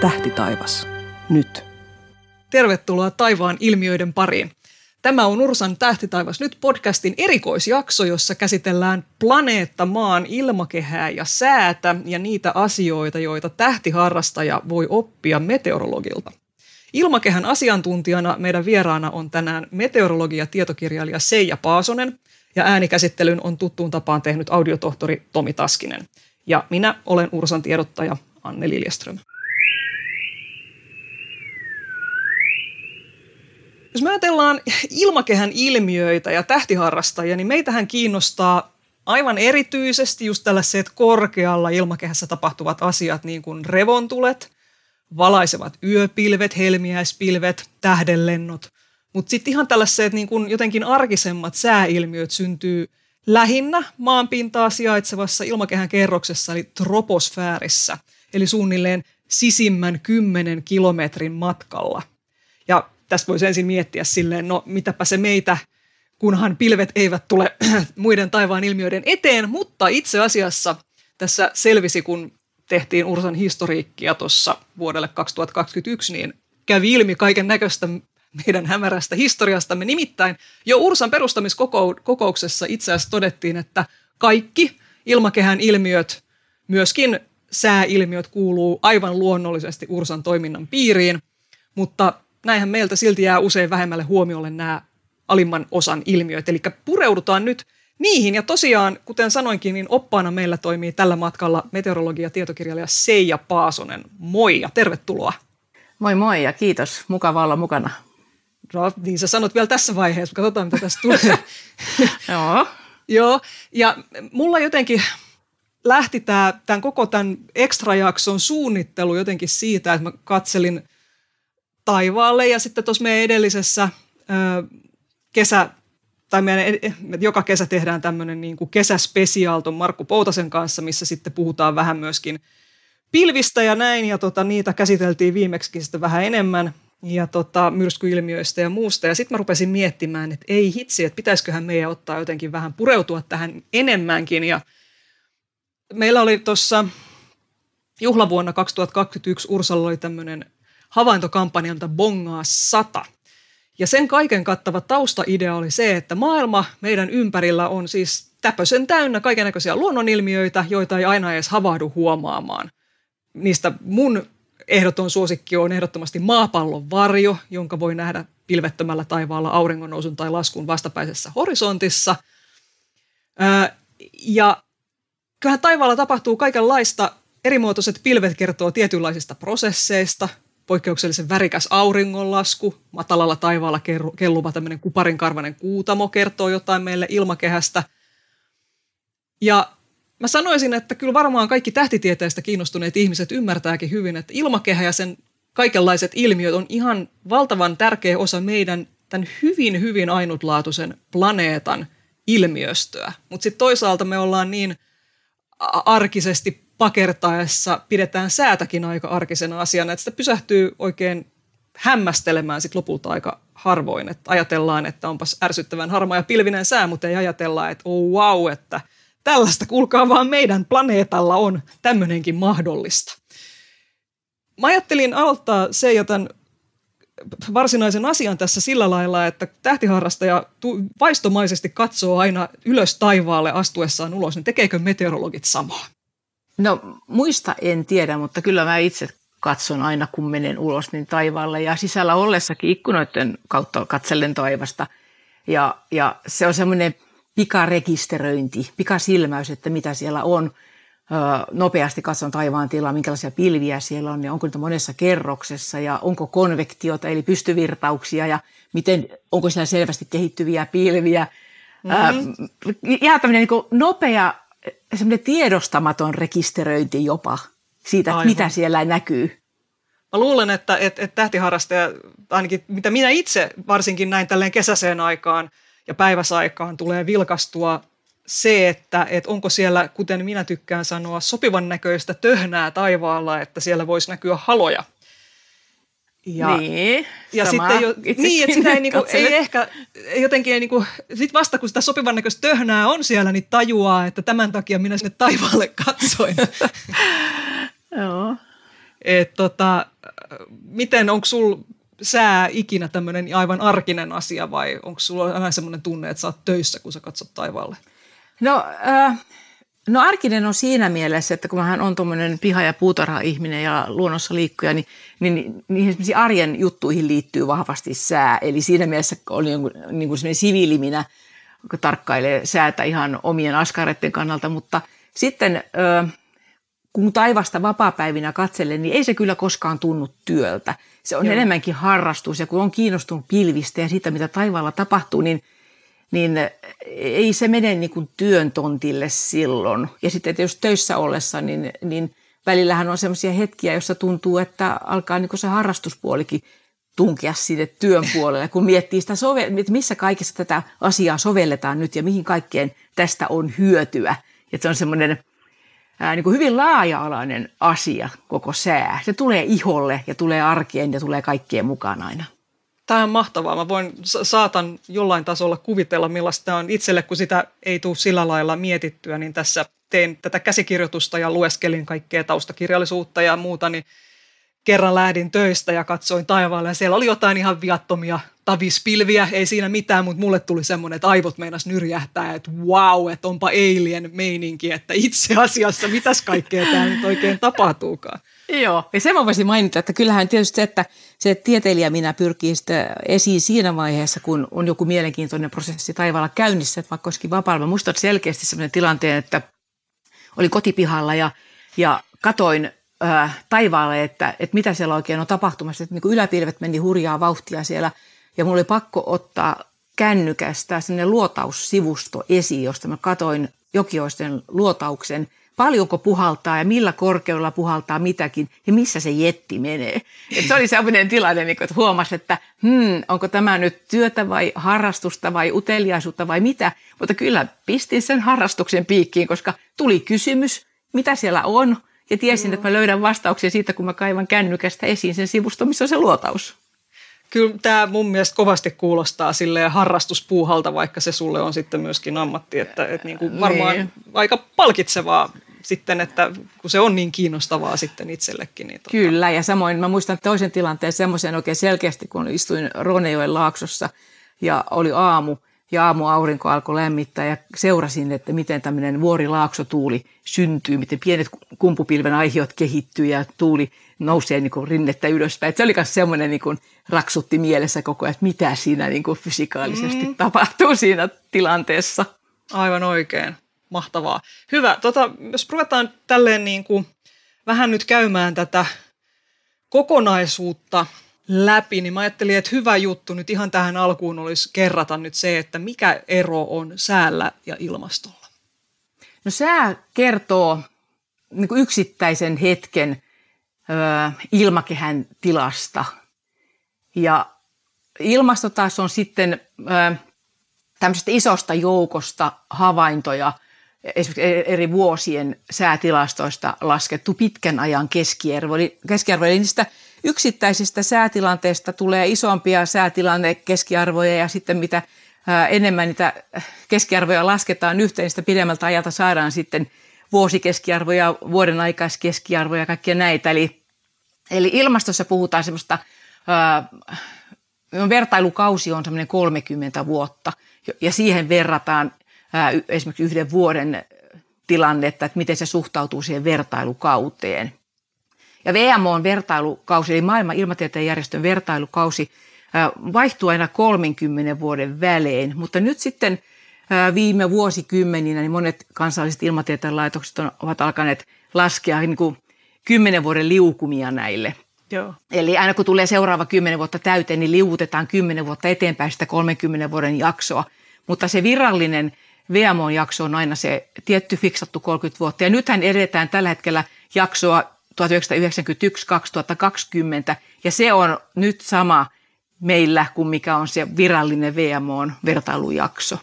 Tähtitaivas. Nyt. Tervetuloa taivaan ilmiöiden pariin. Tämä on Ursan Tähtitaivas nyt podcastin erikoisjakso, jossa käsitellään planeetta, maan ilmakehää ja säätä ja niitä asioita, joita tähtiharrastaja voi oppia meteorologilta. Ilmakehän asiantuntijana meidän vieraana on tänään meteorologi ja tietokirjailija Seija Paasonen ja äänikäsittelyn on tuttuun tapaan tehnyt audiotohtori Tomi Taskinen. Ja minä olen Ursan tiedottaja Anne Liljeström. Jos me ajatellaan ilmakehän ilmiöitä ja tähtiharrastajia, niin meitähän kiinnostaa aivan erityisesti just tällaiset korkealla ilmakehässä tapahtuvat asiat, niin kuin revontulet, valaisevat yöpilvet, helmiäispilvet, tähdenlennot. Mutta sitten ihan tällaiset niin kuin jotenkin arkisemmat sääilmiöt syntyy lähinnä maanpintaa sijaitsevassa ilmakehän kerroksessa, eli troposfäärissä, eli suunnilleen sisimmän 10 kilometrin matkalla. Ja tästä voisi ensin miettiä silleen, no mitäpä se meitä, kunhan pilvet eivät tule muiden taivaan ilmiöiden eteen, mutta itse asiassa tässä selvisi, kun tehtiin Ursan historiikkia tuossa vuodelle 2021, niin kävi ilmi kaiken näköistä meidän hämärästä historiastamme. Nimittäin jo Ursan perustamiskokouksessa itse asiassa todettiin, että kaikki ilmakehän ilmiöt, myöskin sääilmiöt kuuluu aivan luonnollisesti Ursan toiminnan piiriin, mutta näinhän meiltä silti jää usein vähemmälle huomiolle nämä alimman osan ilmiöt. Eli pureudutaan nyt niihin. Ja tosiaan, kuten sanoinkin, niin oppaana meillä toimii tällä matkalla meteorologia ja tietokirjailija Seija Paasonen. Moi ja tervetuloa. Moi moi ja kiitos. Mukava olla mukana. No, niin sä sanot vielä tässä vaiheessa, katsotaan mitä tästä tulee. Joo. Joo, ja mulla jotenkin lähti tämä, tämän koko tämän jakson suunnittelu jotenkin siitä, että mä katselin taivaalle ja sitten tuossa meidän edellisessä ö, kesä, tai meidän, joka kesä tehdään tämmöinen niin kuin kesäspesiaal ton Markku Poutasen kanssa, missä sitten puhutaan vähän myöskin pilvistä ja näin, ja tota, niitä käsiteltiin viimeksi sitten vähän enemmän, ja tota, myrskyilmiöistä ja muusta. Ja sitten mä rupesin miettimään, että ei hitsi, että pitäisiköhän meidän ottaa jotenkin vähän pureutua tähän enemmänkin. Ja meillä oli tuossa juhlavuonna 2021 Ursalla oli tämmöinen havaintokampanjalta Bongaa 100. Ja sen kaiken kattava taustaidea oli se, että maailma meidän ympärillä on siis täpösen täynnä kaikenlaisia luonnonilmiöitä, joita ei aina edes havahdu huomaamaan. Niistä mun ehdoton suosikki on ehdottomasti maapallon varjo, jonka voi nähdä pilvettömällä taivaalla auringonnousun tai laskun vastapäisessä horisontissa. ja kyllähän taivaalla tapahtuu kaikenlaista. Erimuotoiset pilvet kertoo tietynlaisista prosesseista, poikkeuksellisen värikäs auringonlasku, matalalla taivaalla kelluva tämmöinen kuparinkarvainen kuutamo kertoo jotain meille ilmakehästä. Ja mä sanoisin, että kyllä varmaan kaikki tähtitieteestä kiinnostuneet ihmiset ymmärtääkin hyvin, että ilmakehä ja sen kaikenlaiset ilmiöt on ihan valtavan tärkeä osa meidän tämän hyvin, hyvin ainutlaatuisen planeetan ilmiöstöä. Mutta sitten toisaalta me ollaan niin arkisesti pakertaessa pidetään säätäkin aika arkisena asiana, että sitä pysähtyy oikein hämmästelemään sit lopulta aika harvoin, että ajatellaan, että onpas ärsyttävän harmaa ja pilvinen sää, mutta ei ajatella, että oh wow, että tällaista kuulkaa vaan meidän planeetalla on tämmöinenkin mahdollista. Mä ajattelin aloittaa se, joten varsinaisen asian tässä sillä lailla, että tähtiharrastaja vaistomaisesti katsoo aina ylös taivaalle astuessaan ulos, niin tekeekö meteorologit samaa? No muista en tiedä, mutta kyllä mä itse katson aina, kun menen ulos niin taivaalle ja sisällä ollessakin ikkunoiden kautta katsellen taivasta. Ja, ja se on semmoinen pikarekisteröinti, pikasilmäys, että mitä siellä on. Nopeasti katson taivaan tilaa, minkälaisia pilviä siellä on ja onko niitä monessa kerroksessa ja onko konvektiota eli pystyvirtauksia ja miten, onko siellä selvästi kehittyviä pilviä. Mm-hmm. Tämmöinen niin nopea semmoinen tiedostamaton rekisteröinti jopa siitä, että mitä siellä näkyy. Mä luulen, että, että, että tähtiharrastaja, ainakin mitä minä itse varsinkin näin tälleen kesäiseen aikaan ja päiväsaikaan tulee vilkastua se, että, että onko siellä, kuten minä tykkään sanoa, sopivan näköistä töhnää taivaalla, että siellä voisi näkyä haloja. Ja, niin, ja sitten jo, niin, että sitä ei, niinku, ei ehkä jotenkin, ei niinku, sit vasta kun sitä sopivan näköistä töhnää on siellä, niin tajuaa, että tämän takia minä sinne taivaalle katsoin. Joo. Et tota, miten, onko sul sää ikinä tämmöinen aivan arkinen asia vai onko sulla aina semmoinen tunne, että sä oot töissä, kun sä katsot taivaalle? No, äh, no arkinen on siinä mielessä, että kun hän on tuommoinen piha- ja puutarha-ihminen ja luonnossa liikkuja, niin, niin niihin arjen juttuihin liittyy vahvasti sää. Eli siinä mielessä oli niin kuin semmoinen siviiliminä, tarkkailee säätä ihan omien askareiden kannalta, mutta sitten äh, kun taivasta vapaapäivinä katselen, niin ei se kyllä koskaan tunnu työltä. Se on Joo. enemmänkin harrastus ja kun on kiinnostunut pilvistä ja siitä, mitä taivaalla tapahtuu, niin, niin ei se mene niin kuin työn tontille silloin. Ja sitten jos töissä ollessa, niin, niin välillähän on sellaisia hetkiä, joissa tuntuu, että alkaa niin kuin se harrastuspuolikin tunkea sinne työn puolelle, kun miettii sitä, sove- että missä kaikessa tätä asiaa sovelletaan nyt ja mihin kaikkeen tästä on hyötyä. Että se on semmoinen ää, niin kuin hyvin laaja-alainen asia, koko sää. Se tulee iholle ja tulee arkeen ja tulee kaikkien mukaan aina. Tämä on mahtavaa. Mä voin, saatan jollain tasolla kuvitella, millaista on itselle, kun sitä ei tule sillä lailla mietittyä, niin tässä tein tätä käsikirjoitusta ja lueskelin kaikkea taustakirjallisuutta ja muuta, niin kerran lähdin töistä ja katsoin taivaalle ja siellä oli jotain ihan viattomia tavispilviä, ei siinä mitään, mutta mulle tuli semmoinen, että aivot meinas nyrjähtää, että wow, että onpa alien meininki, että itse asiassa mitäs kaikkea tämä nyt oikein tapahtuukaan. Joo, ja sen mä voisin mainita, että kyllähän tietysti se, että se tieteilijä minä pyrkii sitä esiin siinä vaiheessa, kun on joku mielenkiintoinen prosessi taivaalla käynnissä, että vaikka olisikin vapaalla. Mä muistan selkeästi sellainen tilanteen, että oli kotipihalla ja, ja katoin äh, taivaalle, että, että mitä siellä oikein on tapahtumassa. Että niin kuin yläpilvet meni hurjaa vauhtia siellä ja mulla oli pakko ottaa kännykästä sellainen luotaussivusto esiin, josta mä katoin jokioisten luotauksen, paljonko puhaltaa ja millä korkeudella puhaltaa mitäkin ja missä se jetti menee. Et se oli sellainen tilanne, niin että huomasi, että hmm, onko tämä nyt työtä vai harrastusta vai uteliaisuutta vai mitä. Mutta kyllä pistin sen harrastuksen piikkiin, koska tuli kysymys, mitä siellä on – ja tiesin, että mä löydän vastauksia siitä, kun mä kaivan kännykästä esiin sen sivusto, missä on se luotaus. Kyllä tämä mun mielestä kovasti kuulostaa sille harrastuspuuhalta, vaikka se sulle on sitten myöskin ammatti. Että, että niin kuin varmaan niin. aika palkitsevaa sitten, että kun se on niin kiinnostavaa sitten itsellekin. Niin tota. Kyllä, ja samoin mä muistan toisen tilanteen semmoisen oikein selkeästi, kun istuin Ronejoen laaksossa ja oli aamu – ja aamu aurinko alkoi lämmittää ja seurasin, että miten tämmöinen vuorilaaksotuuli syntyy, miten pienet kumpupilven aihiot kehittyy ja tuuli nousee niin kuin rinnettä ylöspäin. se oli myös semmoinen niin kuin raksutti mielessä koko ajan, että mitä siinä niin kuin fysikaalisesti mm. tapahtuu siinä tilanteessa. Aivan oikein. Mahtavaa. Hyvä. Tota, jos ruvetaan tälleen niin kuin vähän nyt käymään tätä kokonaisuutta läpi, niin mä ajattelin, että hyvä juttu nyt ihan tähän alkuun olisi kerrata nyt se, että mikä ero on säällä ja ilmastolla. No sää kertoo niin yksittäisen hetken ö, ilmakehän tilasta. Ja ilmasto taas on sitten ö, tämmöisestä isosta joukosta havaintoja esimerkiksi eri vuosien säätilastoista laskettu pitkän ajan keskiarvo. Eli, keskiarvo, eli niistä yksittäisistä säätilanteista tulee isompia säätilanne keskiarvoja ja sitten mitä enemmän niitä keskiarvoja lasketaan yhteen, niin sitä pidemmältä ajalta saadaan sitten vuosikeskiarvoja, vuoden aikaiskeskiarvoja ja kaikkia näitä. Eli, eli ilmastossa puhutaan semmoista, ää, vertailukausi on semmoinen 30 vuotta ja siihen verrataan ää, esimerkiksi yhden vuoden tilannetta, että miten se suhtautuu siihen vertailukauteen. Ja VMOn vertailukausi, eli maailman ilmatieteen järjestön vertailukausi, vaihtuu aina 30 vuoden välein, mutta nyt sitten viime vuosikymmeninä niin monet kansalliset ilmatieteen laitokset ovat alkaneet laskea niin kuin 10 vuoden liukumia näille. Joo. Eli aina kun tulee seuraava 10 vuotta täyteen, niin liuutetaan 10 vuotta eteenpäin sitä 30 vuoden jaksoa. Mutta se virallinen VMO-jakso on aina se tietty fiksattu 30 vuotta. Ja nythän edetään tällä hetkellä jaksoa 1991-2020, ja se on nyt sama meillä kuin mikä on se virallinen VMOn vertailujakso.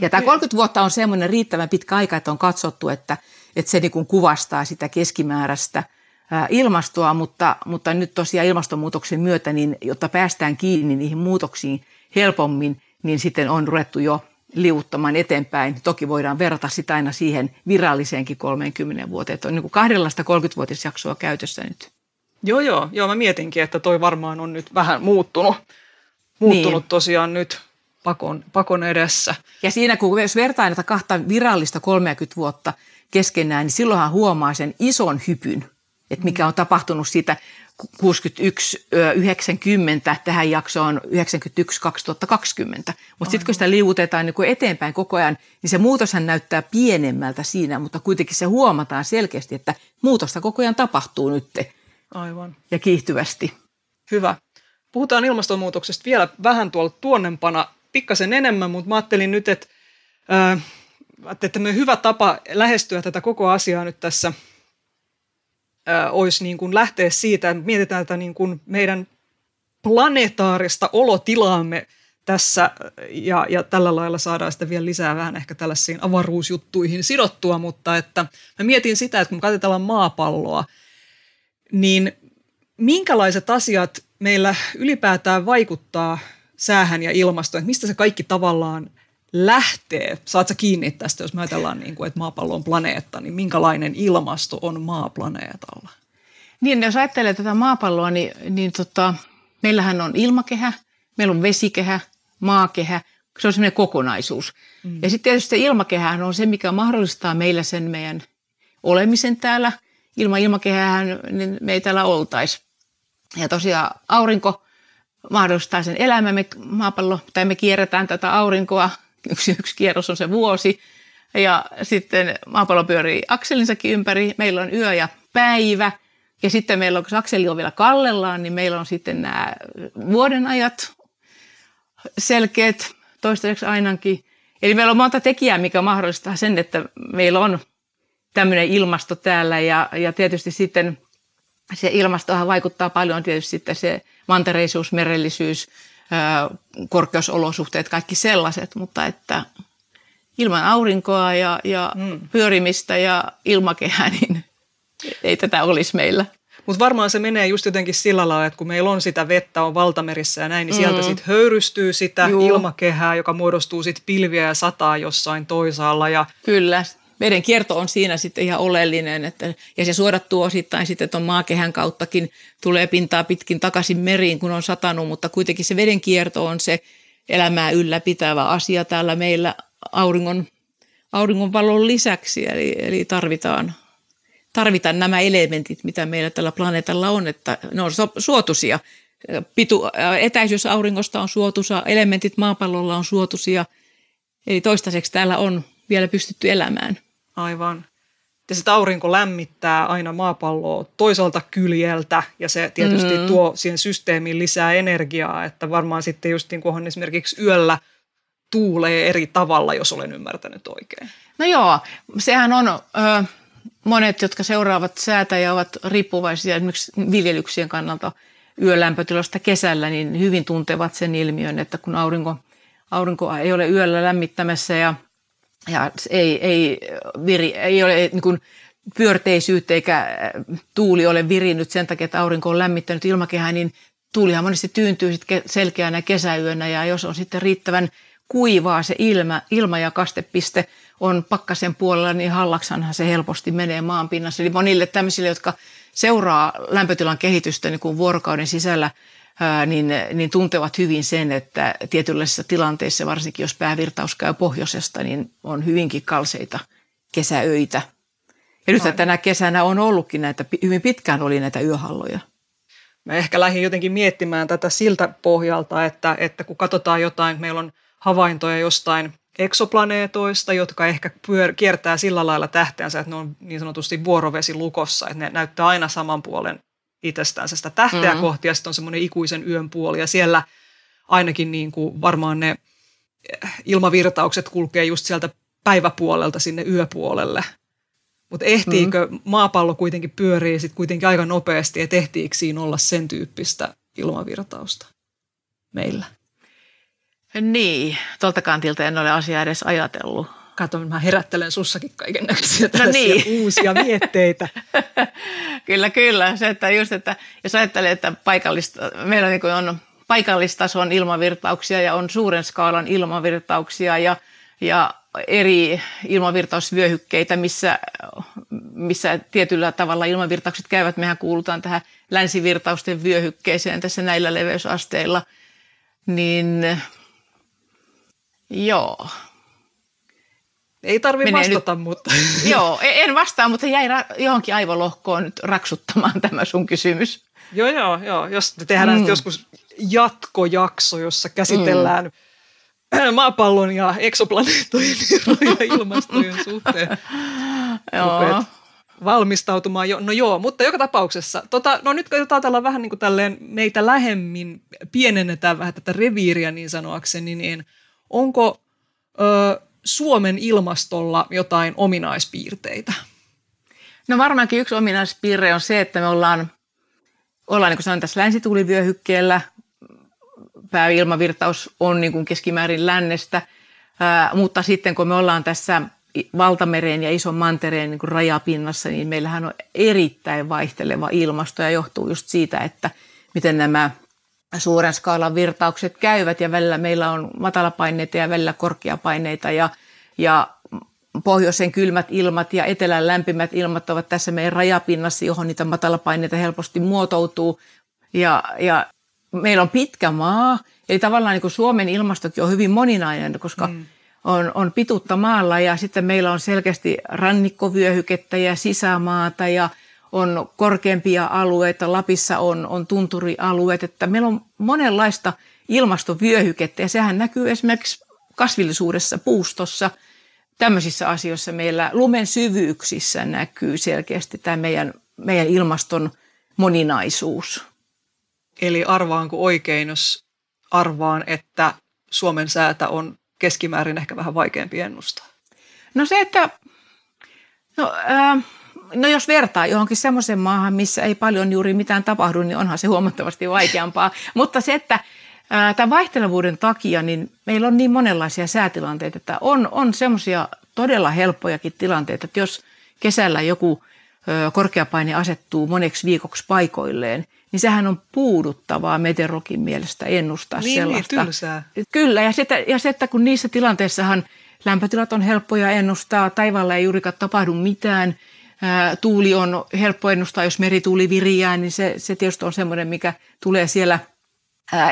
Ja tämä 30 vuotta on semmoinen riittävän pitkä aika, että on katsottu, että, että se niin kuin kuvastaa sitä keskimääräistä ilmastoa, mutta, mutta nyt tosiaan ilmastonmuutoksen myötä, niin jotta päästään kiinni niihin muutoksiin helpommin, niin sitten on ruvettu jo liuuttamaan eteenpäin. Toki voidaan verrata sitä aina siihen viralliseenkin 30 vuoteen. Että on niin kuin kahdellasta 30-vuotisjaksoa käytössä nyt. Joo, joo, joo. Mä mietinkin, että toi varmaan on nyt vähän muuttunut, muuttunut niin. tosiaan nyt pakon, pakon edessä. Ja siinä kun jos vertaa näitä kahta virallista 30 vuotta keskenään, niin silloinhan huomaa sen ison hypyn, että mikä on tapahtunut siitä 61-90 tähän jaksoon 91-2020. Mutta sitten kun sitä liuutetaan niin eteenpäin koko ajan, niin se muutoshan näyttää pienemmältä siinä, mutta kuitenkin se huomataan selkeästi, että muutosta koko ajan tapahtuu nyt. Aivan. Ja kiihtyvästi. Hyvä. Puhutaan ilmastonmuutoksesta vielä vähän tuolla tuonnempana, pikkasen enemmän, mutta mä ajattelin nyt, että, äh, että hyvä tapa lähestyä tätä koko asiaa nyt tässä – olisi niin kuin lähteä siitä, että mietitään tätä niin kuin meidän planetaarista olotilaamme tässä ja, ja tällä lailla saadaan sitten vielä lisää vähän ehkä tällaisiin avaruusjuttuihin sidottua, mutta että mä mietin sitä, että kun katsotaan maapalloa, niin minkälaiset asiat meillä ylipäätään vaikuttaa säähän ja ilmastoon, että mistä se kaikki tavallaan lähtee, saat sä kiinni tästä, jos me ajatellaan, niin kuin, että maapallo on planeetta, niin minkälainen ilmasto on maaplaneetalla? Niin, jos ajattelee tätä maapalloa, niin, niin tota, meillähän on ilmakehä, meillä on vesikehä, maakehä, se on semmoinen kokonaisuus. Mm. Ja sitten tietysti ilmakehähän on se, mikä mahdollistaa meillä sen meidän olemisen täällä. Ilman ilmakehää niin me ei täällä oltaisi. Ja tosiaan aurinko mahdollistaa sen elämän, maapallo, tai me kierretään tätä aurinkoa yksi, yksi kierros on se vuosi. Ja sitten maapallo pyörii akselinsakin ympäri. Meillä on yö ja päivä. Ja sitten meillä on, kun akseli on vielä kallellaan, niin meillä on sitten nämä vuodenajat selkeät, toistaiseksi ainakin. Eli meillä on monta tekijää, mikä mahdollistaa sen, että meillä on tämmöinen ilmasto täällä. Ja, ja tietysti sitten se ilmastohan vaikuttaa paljon tietysti sitten se mantereisuus, merellisyys, korkeusolosuhteet, kaikki sellaiset, mutta että ilman aurinkoa ja, ja mm. pyörimistä ja ilmakehää, niin ei tätä olisi meillä. Mutta varmaan se menee just jotenkin sillä lailla, että kun meillä on sitä vettä, on valtamerissä ja näin, niin sieltä mm. sitten höyrystyy sitä Juu. ilmakehää, joka muodostuu sitten pilviä ja sataa jossain toisaalla. Ja... Kyllä, veden kierto on siinä sitten ihan oleellinen, että, ja se suodattuu osittain sitten tuon maakehän kauttakin, tulee pintaa pitkin takaisin meriin, kun on satanut, mutta kuitenkin se veden kierto on se elämää ylläpitävä asia täällä meillä auringon, auringon valon lisäksi, eli, eli tarvitaan, tarvitaan nämä elementit, mitä meillä tällä planeetalla on, että ne on suotuisia. Pitu, etäisyys auringosta on suotuisa, elementit maapallolla on suotuisia, eli toistaiseksi täällä on vielä pystytty elämään. Aivan. Ja se aurinko lämmittää aina maapalloa toiselta kyljeltä ja se tietysti mm-hmm. tuo siihen systeemiin lisää energiaa, että varmaan sitten just niin kuin esimerkiksi yöllä tuulee eri tavalla, jos olen ymmärtänyt oikein. No joo, sehän on, ö, monet, jotka seuraavat säätä ja ovat riippuvaisia esimerkiksi viljelyksien kannalta yölämpötilasta kesällä, niin hyvin tuntevat sen ilmiön, että kun aurinko, aurinko ei ole yöllä lämmittämässä ja – ja ei, ei, viri, ei ole niin kuin pyörteisyyttä eikä äh, tuuli ole virinnyt sen takia, että aurinko on lämmittänyt ilmakehää, niin tuulihan monesti tyyntyy selkeänä kesäyönä ja jos on sitten riittävän kuivaa se ilma, ilma ja kastepiste on pakkasen puolella, niin hallaksanhan se helposti menee maanpinnassa. Eli monille tämmöisille, jotka seuraa lämpötilan kehitystä niin kuin vuorokauden sisällä niin, niin tuntevat hyvin sen, että tietynlaisissa tilanteissa, varsinkin jos päävirtaus käy pohjoisesta, niin on hyvinkin kalseita kesäöitä. Ja nyt tänä kesänä on ollutkin näitä, hyvin pitkään oli näitä yöhalloja. Mä ehkä lähdin jotenkin miettimään tätä siltä pohjalta, että, että kun katsotaan jotain, meillä on havaintoja jostain eksoplaneetoista, jotka ehkä pyör, kiertää sillä lailla tähteänsä, että ne on niin sanotusti vuorovesilukossa, että ne näyttää aina saman puolen itsestään sitä tähteä mm-hmm. kohti ja sitten on semmoinen ikuisen yön puoli ja siellä ainakin niin kuin varmaan ne ilmavirtaukset kulkee just sieltä päiväpuolelta sinne yöpuolelle. Mutta ehtiikö mm. maapallo kuitenkin pyörii sitten kuitenkin aika nopeasti, että ehtiikö siinä olla sen tyyppistä ilmavirtausta meillä? Niin, tuolta kantilta en ole asiaa edes ajatellut. Kato, mä herättelen sussakin kaiken näköisiä no niin. uusia mietteitä. Kyllä, kyllä. Se, että just, että jos ajattelee, että paikallista, meillä on, niin on paikallistason ilmavirtauksia ja on suuren skaalan ilmavirtauksia ja, ja eri ilmavirtausvyöhykkeitä, missä, missä tietyllä tavalla ilmavirtaukset käyvät. Mehän kuulutaan tähän länsivirtausten vyöhykkeeseen tässä näillä leveysasteilla. Niin joo, ei tarvitse vastata, nyt, mutta... Joo, en vastaa, mutta jäi ra- johonkin aivolohkoon nyt raksuttamaan tämä sun kysymys. Joo, joo, joo. Jos tehdään mm. joskus jatkojakso, jossa käsitellään mm. maapallon ja eksoplaneettojen ja ilmastojen suhteen. joo. valmistautumaan jo. No joo, mutta joka tapauksessa. Tota, no nyt kun ajatellaan vähän niin kuin tälleen meitä lähemmin, pienennetään vähän tätä reviiriä niin sanoakseni, niin onko... Öö, Suomen ilmastolla jotain ominaispiirteitä? No varmaankin yksi ominaispiirre on se, että me ollaan, ollaan niin kuin sanoin, tässä länsituulivyöhykkeellä. Pääilmavirtaus on niin kuin keskimäärin lännestä, ää, mutta sitten kun me ollaan tässä valtamereen ja ison mantereen niin kuin rajapinnassa, niin meillähän on erittäin vaihteleva ilmasto ja johtuu just siitä, että miten nämä suuren skaalan virtaukset käyvät ja välillä meillä on matalapaineita ja välillä korkeapaineita ja, ja pohjoisen kylmät ilmat ja etelän lämpimät ilmat ovat tässä meidän rajapinnassa, johon niitä matalapaineita helposti muotoutuu. Ja, ja meillä on pitkä maa, eli tavallaan niin kuin Suomen ilmastokin on hyvin moninainen, koska mm. on, on pituutta maalla ja sitten meillä on selkeästi rannikkovyöhykettä ja sisämaata ja on korkeampia alueita, Lapissa on, on tunturialueet, että meillä on monenlaista ilmastovyöhykettä ja sehän näkyy esimerkiksi kasvillisuudessa, puustossa, tämmöisissä asioissa meillä lumen syvyyksissä näkyy selkeästi tämä meidän, meidän ilmaston moninaisuus. Eli arvaanko oikein, jos arvaan, että Suomen säätä on keskimäärin ehkä vähän vaikeampi ennustaa? No se, että no, äh, no jos vertaa johonkin semmoiseen maahan, missä ei paljon juuri mitään tapahdu, niin onhan se huomattavasti vaikeampaa. Mutta se, että tämän vaihtelevuuden takia niin meillä on niin monenlaisia säätilanteita, että on, on semmoisia todella helppojakin tilanteita, että jos kesällä joku korkeapaine asettuu moneksi viikoksi paikoilleen, niin sehän on puuduttavaa meteorologin mielestä ennustaa niin, niin sellaista. Niin, tylsää. Kyllä, ja, sitä, ja se, että kun niissä tilanteissahan lämpötilat on helppoja ennustaa, taivaalla ei juurikaan tapahdu mitään – tuuli on helppo ennustaa, jos merituuli viriää, niin se, se tietysti on semmoinen, mikä tulee siellä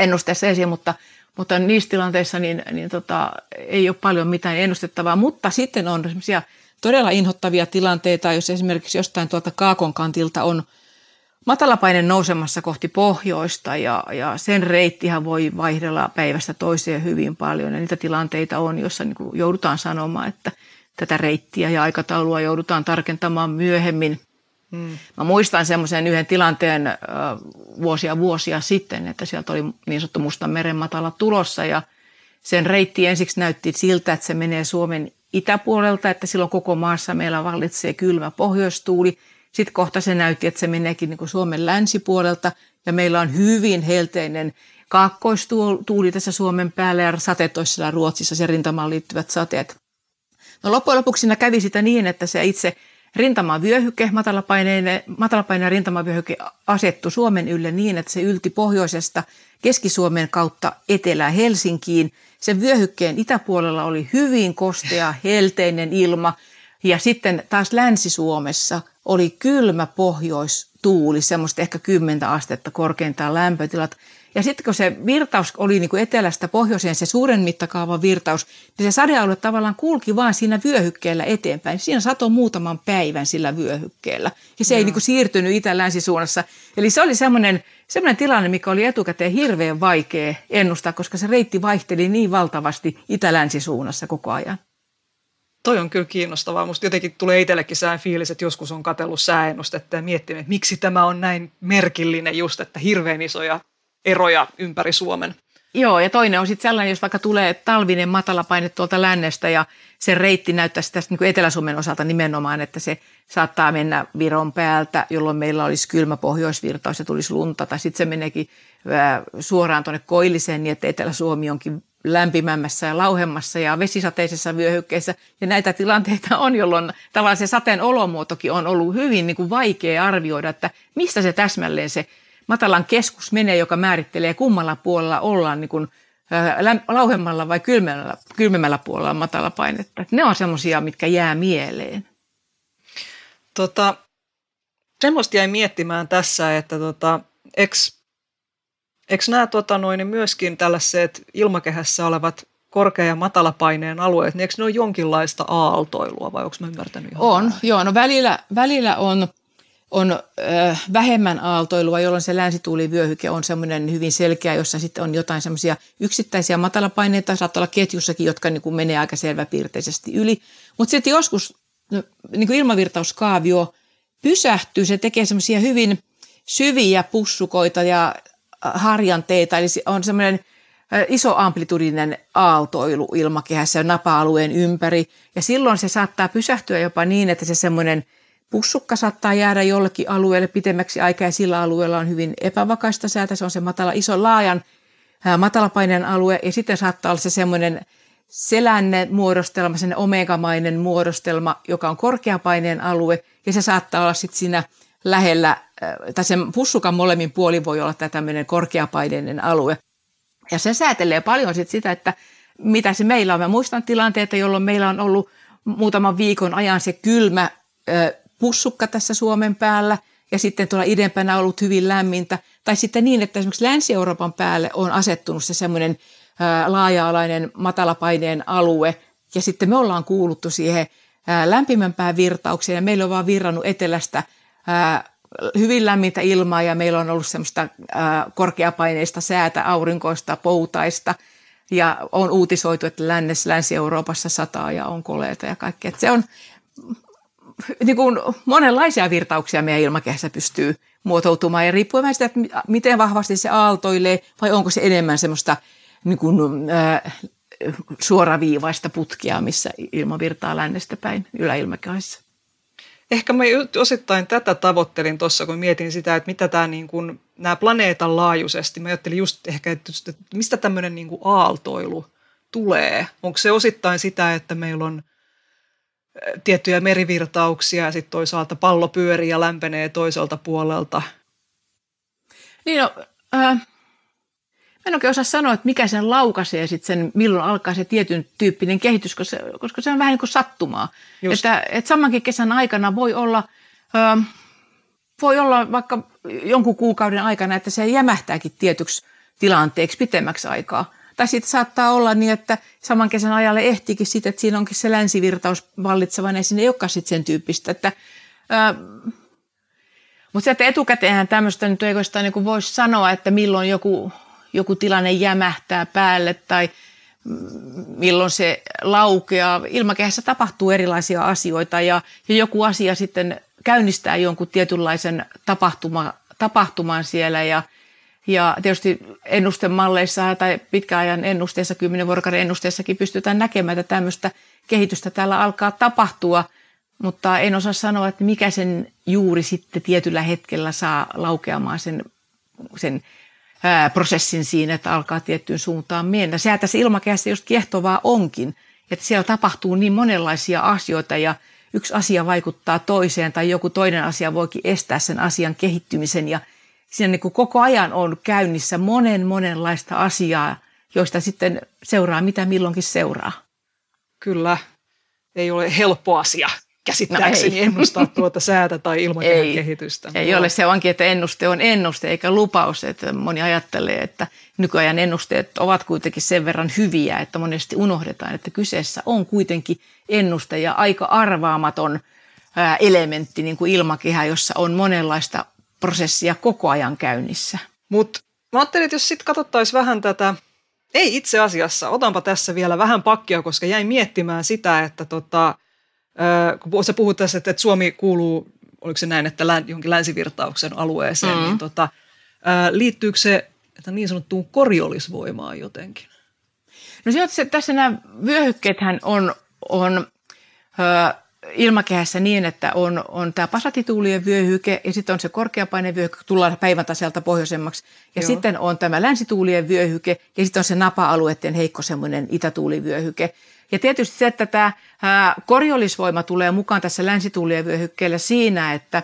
ennusteessa esiin, mutta, mutta niissä tilanteissa niin, niin tota, ei ole paljon mitään ennustettavaa, mutta sitten on semmoisia todella inhottavia tilanteita, jos esimerkiksi jostain tuolta kaakon kantilta on matalapaine nousemassa kohti pohjoista ja, ja sen reittihän voi vaihdella päivästä toiseen hyvin paljon. Ja niitä tilanteita on, joissa niin joudutaan sanomaan, että – tätä reittiä ja aikataulua joudutaan tarkentamaan myöhemmin. Hmm. Mä muistan semmoisen yhden tilanteen äh, vuosia vuosia sitten, että sieltä oli niin sanottu Mustan meren matala tulossa ja sen reitti ensiksi näytti siltä, että se menee Suomen itäpuolelta, että silloin koko maassa meillä vallitsee kylmä pohjoistuuli. Sitten kohta se näytti, että se meneekin niin kuin Suomen länsipuolelta ja meillä on hyvin helteinen kaakkoistuuli tässä Suomen päällä ja sateet siellä Ruotsissa, se rintamaan liittyvät sateet. No loppujen lopuksi siinä kävi sitä niin, että se itse rintamavyöhyke, matalapaineen, matalapaineen rintamavyöhyke asettu Suomen ylle niin, että se ylti pohjoisesta Keski-Suomen kautta etelä Helsinkiin. Sen vyöhykkeen itäpuolella oli hyvin kostea, helteinen ilma ja sitten taas Länsi-Suomessa oli kylmä pohjoistuuli, semmoista ehkä 10 astetta korkeintaan lämpötilat. Ja sitten kun se virtaus oli niin kuin etelästä pohjoiseen, se suuren mittakaavan virtaus, niin se sadealue tavallaan kulki vaan siinä vyöhykkeellä eteenpäin. Siinä sato muutaman päivän sillä vyöhykkeellä. Ja se no. ei niin kuin siirtynyt itä-länsisuunnassa. Eli se oli semmoinen, semmoinen tilanne, mikä oli etukäteen hirveän vaikea ennustaa, koska se reitti vaihteli niin valtavasti itä-länsisuunnassa koko ajan. Toi on kyllä kiinnostavaa. Musta jotenkin tulee itsellekin sään fiilis, että joskus on katsellut sääennustetta ja miettinyt, että miksi tämä on näin merkillinen just, että hirveän isoja eroja ympäri Suomen. Joo, ja toinen on sitten sellainen, jos vaikka tulee talvinen matalapaine tuolta lännestä ja se reitti näyttäisi tästä niin Etelä-Suomen osalta nimenomaan, että se saattaa mennä Viron päältä, jolloin meillä olisi kylmä pohjoisvirtaus ja tulisi lunta, tai sitten se meneekin suoraan tuonne Koilliseen niin, että Etelä-Suomi onkin lämpimämmässä ja lauhemmassa ja vesisateisessa vyöhykkeessä. Ja näitä tilanteita on, jolloin tavallaan se sateen olomuotokin on ollut hyvin niin kuin vaikea arvioida, että mistä se täsmälleen se matalan keskus menee, joka määrittelee kummalla puolella ollaan niin kuin, ää, lauhemmalla vai kylmemmällä, kylmemmällä puolella matala painetta. Ne on semmoisia, mitkä jää mieleen. Tota, semmoista jäi miettimään tässä, että tota, eks Eikö nämä tota noin, myöskin tällaiset ilmakehässä olevat korkea- ja matalapaineen alueet, niin eikö ne ole jonkinlaista aaltoilua vai onko mä ymmärtänyt ihan On, joo. No välillä, välillä on, on vähemmän aaltoilua, jolloin se länsituulivyöhyke on semmoinen hyvin selkeä, jossa sitten on jotain semmoisia yksittäisiä matalapaineita, saattaa olla ketjussakin, jotka niin kuin menee aika selväpiirteisesti yli. Mutta sitten joskus no, niin kuin ilmavirtauskaavio pysähtyy, se tekee semmoisia hyvin syviä pussukoita ja harjanteita, eli on semmoinen iso amplitudinen aaltoilu ilmakehässä napa-alueen ympäri. Ja silloin se saattaa pysähtyä jopa niin, että se semmoinen pussukka saattaa jäädä jollekin alueelle pitemmäksi aikaa ja sillä alueella on hyvin epävakaista säätä. Se on se matala, iso laajan matalapaineen alue ja sitten saattaa olla se semmoinen selänne muodostelma, sen omegamainen muodostelma, joka on korkeapaineen alue ja se saattaa olla sitten siinä lähellä tai sen pussukan molemmin puolin voi olla tämä tämmöinen korkeapaineinen alue. Ja se säätelee paljon sit sitä, että mitä se meillä on. Mä muistan tilanteita, jolloin meillä on ollut muutaman viikon ajan se kylmä pussukka tässä Suomen päällä ja sitten tuolla idempänä on ollut hyvin lämmintä. Tai sitten niin, että esimerkiksi Länsi-Euroopan päälle on asettunut se semmoinen laaja-alainen matalapaineen alue ja sitten me ollaan kuuluttu siihen lämpimämpään virtaukseen ja meillä on vaan virrannut etelästä hyvin lämmintä ilmaa ja meillä on ollut semmoista korkeapaineista säätä, aurinkoista, poutaista ja on uutisoitu, että lännes, Länsi-Euroopassa sataa ja on koleita ja kaikkea. se on niin kuin monenlaisia virtauksia meidän ilmakehässä pystyy muotoutumaan ja riippuen vähän sitä, että miten vahvasti se aaltoilee vai onko se enemmän semmoista niin kuin, äh, suoraviivaista putkia, missä ilma virtaa lännestä päin yläilmakehässä. Ehkä mä osittain tätä tavoittelin tuossa, kun mietin sitä, että mitä tämä niin kuin, nämä planeetan laajuisesti, mä ajattelin just ehkä, että mistä tämmöinen niin kuin aaltoilu tulee. Onko se osittain sitä, että meillä on tiettyjä merivirtauksia ja sitten toisaalta pallo pyörii ja lämpenee toiselta puolelta? Niin no, äh, en oikein osaa sanoa, että mikä sen laukaisee sitten sen, milloin alkaa se tietyn tyyppinen kehitys, koska se, koska se on vähän niin kuin sattumaa. Että, että samankin kesän aikana voi olla, ö, voi olla vaikka jonkun kuukauden aikana, että se jämähtääkin tietyksi tilanteeksi pitemmäksi aikaa. Tai sitten saattaa olla niin, että saman kesän ajalle ehtiikin sitten, että siinä onkin se länsivirtaus vallitsevana ja sinne ei olekaan sitten sen tyyppistä. Että, ö, mutta se, että etukäteenhän tämmöistä nyt ei niin voisi sanoa, että milloin joku joku tilanne jämähtää päälle tai milloin se laukeaa. Ilmakehässä tapahtuu erilaisia asioita ja, ja joku asia sitten käynnistää jonkun tietynlaisen tapahtuma, tapahtuman siellä ja, ja tietysti ennustemalleissa tai pitkäajan ennusteessa, kymmenen vuorokauden ennusteessakin pystytään näkemään, että tämmöistä kehitystä täällä alkaa tapahtua, mutta en osaa sanoa, että mikä sen juuri sitten tietyllä hetkellä saa laukeamaan sen, sen prosessin siinä, että alkaa tiettyyn suuntaan mennä. Sehän tässä ilmakehässä just kiehtovaa onkin, että siellä tapahtuu niin monenlaisia asioita ja yksi asia vaikuttaa toiseen tai joku toinen asia voikin estää sen asian kehittymisen ja siinä niin kuin koko ajan on käynnissä monen monenlaista asiaa, joista sitten seuraa mitä milloinkin seuraa. Kyllä, ei ole helppo asia käsittääkseni no ennustaa tuota säätä tai ilmakehän ei, kehitystä. Ei ole, se onkin, että ennuste on ennuste eikä lupaus. Että moni ajattelee, että nykyajan ennusteet ovat kuitenkin sen verran hyviä, että monesti unohdetaan, että kyseessä on kuitenkin ennuste ja aika arvaamaton elementti, niin kuin ilmakehä, jossa on monenlaista prosessia koko ajan käynnissä. Mutta mä ajattelin, että jos sitten katsottaisiin vähän tätä, ei itse asiassa, otanpa tässä vielä vähän pakkia, koska jäin miettimään sitä, että tota, kun sä puhut tässä, että, Suomi kuuluu, oliko se näin, että län, johonkin länsivirtauksen alueeseen, mm. niin tota, liittyykö se että niin sanottuun koriolisvoimaan jotenkin? No se, tässä nämä vyöhykkeethän on, on ö, ilmakehässä niin, että on, on tämä pasatituulien vyöhyke ja sitten on se korkeapainevyöhyke, tullaan päivän taselta pohjoisemmaksi. Ja Joo. sitten on tämä länsituulien vyöhyke ja sitten on se napa-alueiden heikko semmoinen itätuulivyöhyke. Ja tietysti se, että tämä korjollisvoima tulee mukaan tässä länsituulien vyöhykkeellä siinä, että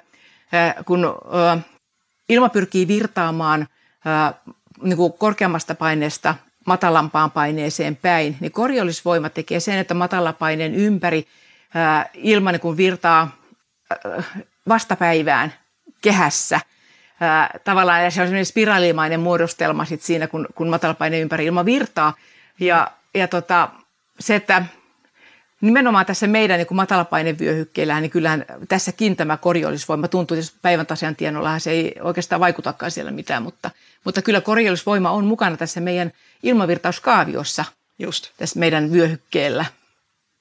kun ilma pyrkii virtaamaan niin kuin korkeammasta paineesta matalampaan paineeseen päin, niin korjollisvoima tekee sen, että matalapaineen ympäri ilma niin kuin virtaa vastapäivään kehässä. Tavallaan ja se on sellainen spiraalimainen muodostelma sit siinä, kun, kun matalapaineen ympäri ilma virtaa. Ja, ja tota, se, että nimenomaan tässä meidän niin matalapainevyöhykkeellä, niin kyllähän tässäkin tämä korjollisvoima tuntuu, että päivän tasian tienollahan se ei oikeastaan vaikutakaan siellä mitään, mutta, mutta kyllä korjollisvoima on mukana tässä meidän ilmavirtauskaaviossa, Just. tässä meidän vyöhykkeellä.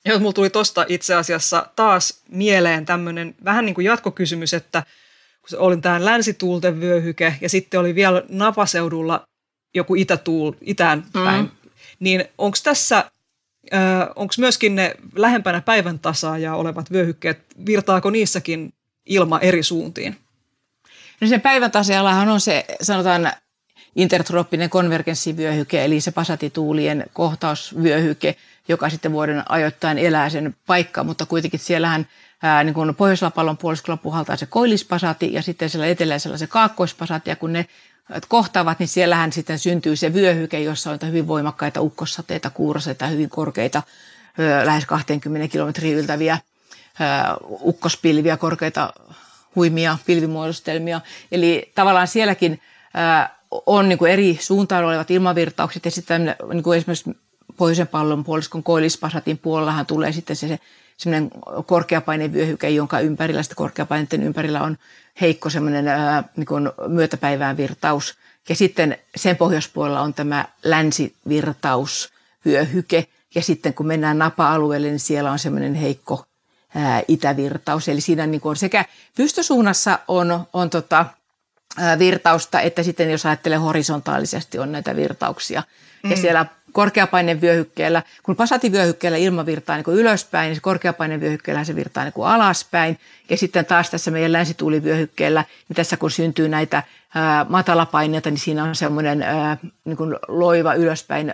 Joo, mulla tuli tuosta itse asiassa taas mieleen tämmöinen vähän niin kuin jatkokysymys, että kun olin tämä länsituulten vyöhyke ja sitten oli vielä napaseudulla joku itätuul, itään päin, mm. niin onko tässä onko myöskin ne lähempänä päivän tasaajaa olevat vyöhykkeet, virtaako niissäkin ilma eri suuntiin? No se päivän tasaajallahan on se, sanotaan, intertrooppinen konvergenssivyöhyke, eli se pasatituulien kohtausvyöhyke, joka sitten vuoden ajoittain elää sen paikka, mutta kuitenkin siellähän ää, niin kuin pohjoisella pallon puoliskolla puhaltaa se koillispasati ja sitten siellä eteläisellä se kaakkoispasati, ja kun ne kohtaavat, niin siellähän sitten syntyy se vyöhyke, jossa on hyvin voimakkaita ukkossateita, kuuraseita, hyvin korkeita, lähes 20 kilometrin yltäviä ukkospilviä, korkeita huimia pilvimuodostelmia. Eli tavallaan sielläkin on niin kuin eri suuntaan olevat ilmavirtaukset ja sitten niin kuin esimerkiksi pohjoisen pallon puoliskon koillispasatin puolellahan tulee sitten se, se semmoinen korkeapainevyöhyke, jonka ympärillä, sitten korkeapaineiden ympärillä on heikko semmoinen ää, niin kuin myötäpäivään virtaus. Ja sitten sen pohjoispuolella on tämä länsivirtausvyöhyke. Ja sitten kun mennään napa-alueelle, niin siellä on semmoinen heikko ää, itävirtaus. Eli siinä niin kuin on sekä pystysuunnassa on, on tota, ää, virtausta, että sitten jos ajattelee horisontaalisesti on näitä virtauksia. Mm. Ja siellä korkeapainevyöhykkeellä, kun pasativyöhykkeellä ilma virtaa niin ylöspäin, niin korkeapainevyöhykkeellä se virtaa niin alaspäin. Ja sitten taas tässä meidän länsituulivyöhykkeellä, niin tässä kun syntyy näitä ää, matalapaineita, niin siinä on semmoinen ää, niin kuin loiva ylöspäin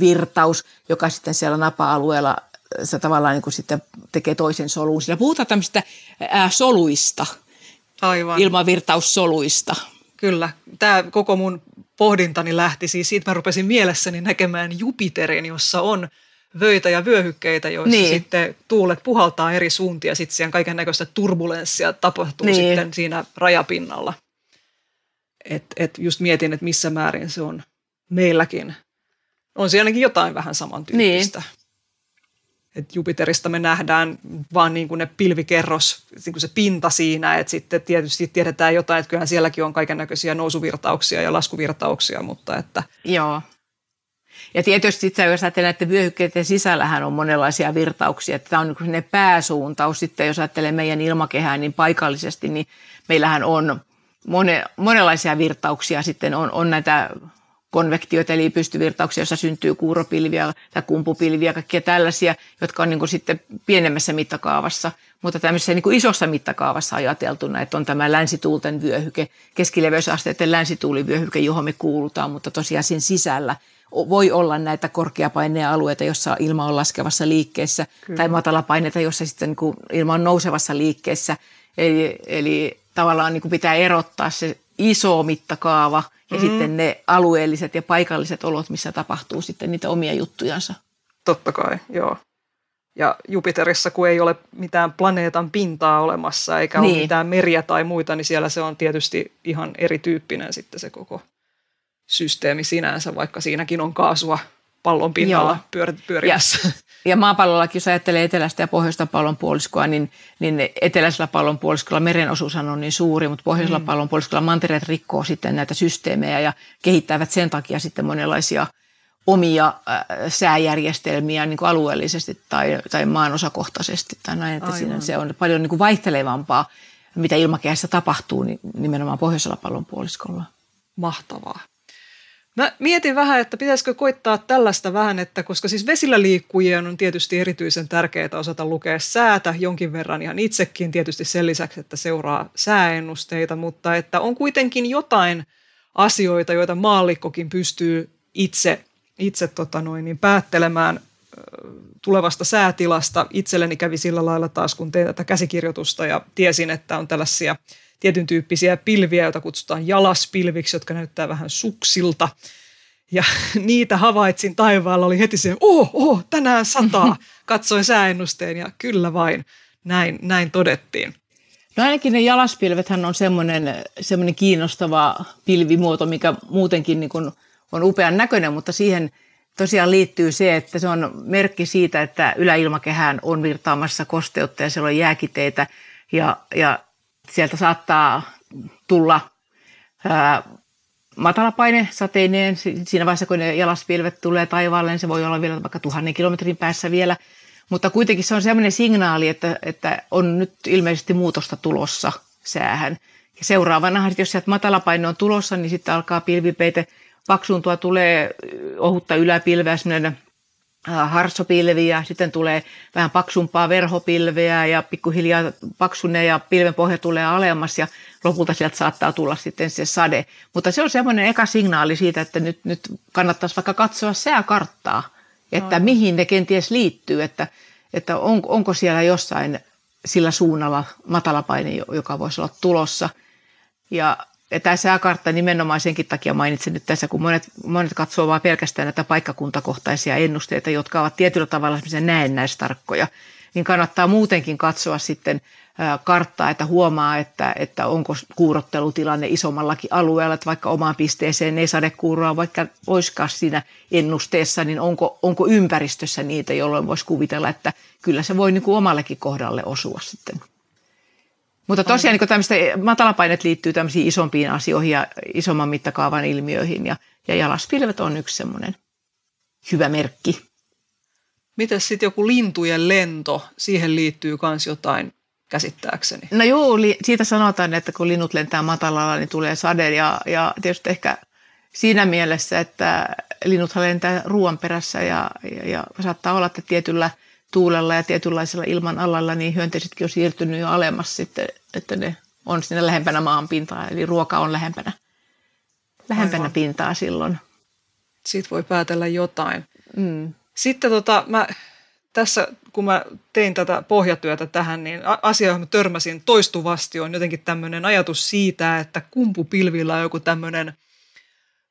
virtaus, joka sitten siellä napa-alueella se tavallaan niin kuin sitten tekee toisen soluun. Siinä puhutaan tämmöistä ää, soluista, Aivan. ilmavirtaussoluista. Kyllä. Tämä koko mun pohdintani lähti siis siitä, mä rupesin mielessäni näkemään Jupiterin, jossa on vöitä ja vyöhykkeitä, joissa niin. sitten tuulet puhaltaa eri suuntia, sitten siihen kaiken näköistä turbulenssia tapahtuu niin. sitten siinä rajapinnalla. Et, et just mietin, että missä määrin se on meilläkin. On siellä ainakin jotain vähän samantyyppistä. Niin että Jupiterista me nähdään vaan niin kuin ne pilvikerros, niin kuin se pinta siinä, että sitten tietysti tiedetään jotain, että kyllähän sielläkin on kaiken näköisiä nousuvirtauksia ja laskuvirtauksia, mutta että... Joo. Ja tietysti sitten jos ajattelee, että vyöhykkeiden sisällähän on monenlaisia virtauksia, että tämä on niin pääsuuntaus sitten, jos ajattelee meidän ilmakehää niin paikallisesti, niin meillähän on mone, monenlaisia virtauksia sitten, on, on näitä konvektioita, eli pystyvirtauksia, joissa syntyy kuuropilviä tai kumpupilviä, kaikkia tällaisia, jotka on niin kuin sitten pienemmässä mittakaavassa. Mutta tämmöisessä niin kuin isossa mittakaavassa ajateltuna, että on tämä länsituulten vyöhyke, keskileveysasteiden länsituulivyöhyke, johon me kuulutaan, mutta tosiaan sen sisällä voi olla näitä korkeapaineen alueita, jossa ilma on laskevassa liikkeessä, Kyllä. tai matalapaineita, jossa sitten niin kuin ilma on nousevassa liikkeessä. Eli, eli tavallaan niin kuin pitää erottaa se iso mittakaava – ja mm. sitten ne alueelliset ja paikalliset olot, missä tapahtuu sitten niitä omia juttujansa. Totta kai, joo. Ja Jupiterissa, kun ei ole mitään planeetan pintaa olemassa, eikä niin. ole mitään meriä tai muita, niin siellä se on tietysti ihan erityyppinen sitten se koko systeemi sinänsä, vaikka siinäkin on kaasua pallon pinnalla pyör, pyörimässä. Ja, ja maapallollakin, jos ajattelee etelästä ja pohjoista pallonpuoliskoa, niin, niin eteläisellä pallonpuoliskolla meren osuus on niin suuri, mutta pohjoisella mm. pallonpuoliskolla mantereet rikkoo sitten näitä systeemejä ja kehittävät sen takia sitten monenlaisia omia äh, sääjärjestelmiä niin kuin alueellisesti tai, tai maanosakohtaisesti tai näin, että siinä se on paljon niin kuin vaihtelevampaa, mitä ilmakehässä tapahtuu niin nimenomaan pohjoisella pallonpuoliskolla. Mahtavaa. Mä mietin vähän, että pitäisikö koittaa tällaista vähän, että koska siis vesillä liikkujien on tietysti erityisen tärkeää osata lukea säätä jonkin verran ihan itsekin tietysti sen lisäksi, että seuraa sääennusteita, mutta että on kuitenkin jotain asioita, joita maallikkokin pystyy itse, itse tota noin, niin päättelemään tulevasta säätilasta. Itselleni kävi sillä lailla taas, kun tein tätä käsikirjoitusta ja tiesin, että on tällaisia – tietyn tyyppisiä pilviä, joita kutsutaan jalaspilviksi, jotka näyttää vähän suksilta. Ja niitä havaitsin taivaalla, oli heti se, oh, oh, tänään sataa. Katsoin sääennusteen ja kyllä vain, näin, näin todettiin. No ainakin ne jalaspilvethän on semmoinen, semmoinen kiinnostava pilvimuoto, mikä muutenkin niin kuin on upean näköinen, mutta siihen tosiaan liittyy se, että se on merkki siitä, että yläilmakehään on virtaamassa kosteutta ja siellä on jääkiteitä ja, ja sieltä saattaa tulla ää, matalapaine sateineen. Siinä vaiheessa, kun ne jalaspilvet tulee taivaalle, niin se voi olla vielä vaikka tuhannen kilometrin päässä vielä. Mutta kuitenkin se on sellainen signaali, että, että on nyt ilmeisesti muutosta tulossa säähän. Ja seuraavana, jos sieltä matalapaine on tulossa, niin sitten alkaa pilvipeite paksuuntua, tulee ohutta yläpilveä, sellainen Äh, harsopilviä, sitten tulee vähän paksumpaa verhopilveä ja pikkuhiljaa paksunee ja pilven pohja tulee alemmas ja lopulta sieltä saattaa tulla sitten se sade. Mutta se on semmoinen eka signaali siitä, että nyt, nyt kannattaisi vaikka katsoa sääkarttaa, että no. mihin ne kenties liittyy, että, että on, onko siellä jossain sillä suunnalla matalapaine, joka voisi olla tulossa. Ja ja tämä sääkartta nimenomaan senkin takia mainitsen nyt tässä, kun monet, monet katsoo vain pelkästään näitä paikkakuntakohtaisia ennusteita, jotka ovat tietyllä tavalla näennäistarkkoja, niin kannattaa muutenkin katsoa sitten karttaa, että huomaa, että, että onko kuurottelutilanne isommallakin alueella, että vaikka omaan pisteeseen ei sadekuuroa, vaikka olisikaan siinä ennusteessa, niin onko, onko ympäristössä niitä, jolloin voisi kuvitella, että kyllä se voi niin kuin omallekin kohdalle osua sitten. Mutta tosiaan niin tämmöistä matalapainet liittyy tämmöisiin isompiin asioihin ja isomman mittakaavan ilmiöihin ja, ja jalaspilvet on yksi semmoinen hyvä merkki. Miten sitten joku lintujen lento, siihen liittyy myös jotain käsittääkseni? No joo, siitä sanotaan, että kun linnut lentää matalalla, niin tulee sade ja, ja tietysti ehkä siinä mielessä, että linnuthan lentää ruoan perässä ja, ja, ja saattaa olla, että tietyllä – tuulella ja tietynlaisella ilman alalla, niin hyönteisetkin on siirtynyt jo alemmas sitten, että ne on siinä lähempänä maan pintaa, eli ruoka on lähempänä, lähempänä Aivan. pintaa silloin. Siitä voi päätellä jotain. Mm. Sitten tota, mä, tässä, kun mä tein tätä pohjatyötä tähän, niin asia, johon mä törmäsin toistuvasti, on jotenkin tämmöinen ajatus siitä, että kumpupilvillä on joku tämmöinen –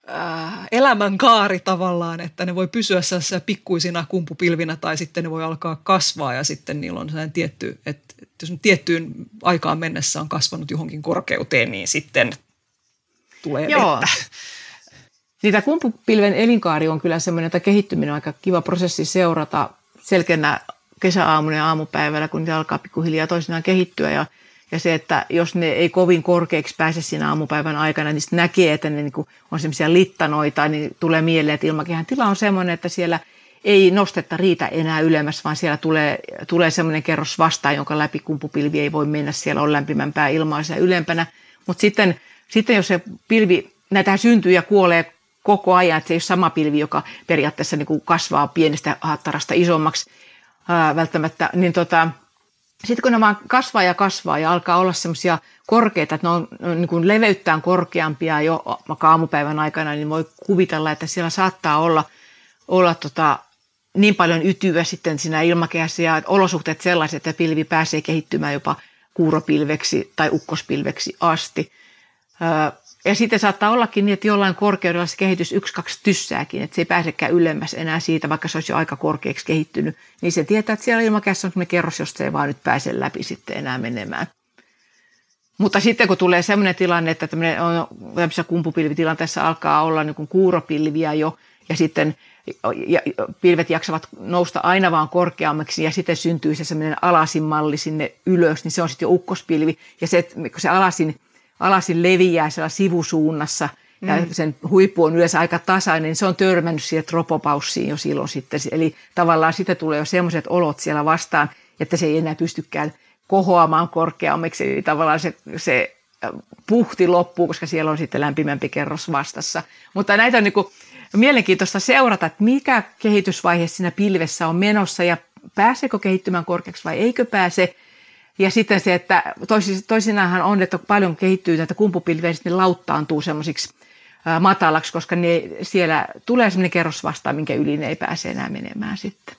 äh, elämänkaari tavallaan, että ne voi pysyä sellaisissa pikkuisina kumpupilvinä tai sitten ne voi alkaa kasvaa ja sitten niillä on sellainen tietty, että, että jos tiettyyn aikaan mennessä on kasvanut johonkin korkeuteen, niin sitten tulee Joo. vettä. Niitä kumpupilven elinkaari on kyllä semmoinen, että kehittyminen on aika kiva prosessi seurata selkeänä kesäaamuna ja aamupäivällä, kun niitä alkaa pikkuhiljaa toisinaan kehittyä ja ja se, että jos ne ei kovin korkeaksi pääse siinä aamupäivän aikana, niin näkee, että ne niin on semmoisia littanoita, niin tulee mieleen, että ilmakehän tila on semmoinen, että siellä ei nostetta riitä enää ylemmäs, vaan siellä tulee, tulee semmoinen kerros vastaan, jonka läpi kumpupilvi ei voi mennä. Siellä on lämpimämpää ilmaa siellä ylempänä. Mutta sitten, sitten jos se pilvi, näitä syntyy ja kuolee koko ajan, että se ei ole sama pilvi, joka periaatteessa niin kuin kasvaa pienestä hattarasta isommaksi ää, välttämättä, niin tota, sitten kun ne vaan kasvaa ja kasvaa ja alkaa olla semmoisia korkeita, että ne on, niin kuin leveyttään korkeampia jo aamupäivän aikana, niin voi kuvitella, että siellä saattaa olla, olla tota, niin paljon ytyä sitten siinä ilmakehässä ja olosuhteet sellaiset, että pilvi pääsee kehittymään jopa kuuropilveksi tai ukkospilveksi asti. Ja sitten saattaa ollakin niin, että jollain korkeudella se kehitys yksi, kaksi tyssääkin, että se ei pääsekään ylemmäs enää siitä, vaikka se olisi jo aika korkeaksi kehittynyt. Niin se tietää, että siellä ilmakehässä on sellainen kerros, josta se ei vaan nyt pääse läpi sitten enää menemään. Mutta sitten kun tulee sellainen tilanne, että tämmöisessä kumpupilvitilanteessa alkaa olla niin kuin kuuropilviä jo, ja sitten ja pilvet jaksavat nousta aina vaan korkeammaksi ja sitten syntyy se semmoinen alasin malli sinne ylös, niin se on sitten jo ukkospilvi. Ja se, kun se alasin alasin leviää siellä sivusuunnassa ja mm. sen huippu on yleensä aika tasainen, niin se on törmännyt siihen tropopaussiin jo silloin sitten. Eli tavallaan sitten tulee jo semmoiset olot siellä vastaan, että se ei enää pystykään kohoamaan korkeammiksi. Eli tavallaan se, se puhti loppuu, koska siellä on sitten lämpimämpi kerros vastassa. Mutta näitä on niin kuin mielenkiintoista seurata, että mikä kehitysvaihe siinä pilvessä on menossa ja pääseekö kehittymään korkeaksi vai eikö pääse. Ja sitten se, että toisinaanhan on, että paljon kehittyy näitä kumpupilviä, niin ne lauttaantuu semmoisiksi matalaksi, koska ne, siellä tulee semmoinen kerros vastaan, minkä yli ne ei pääse enää menemään sitten.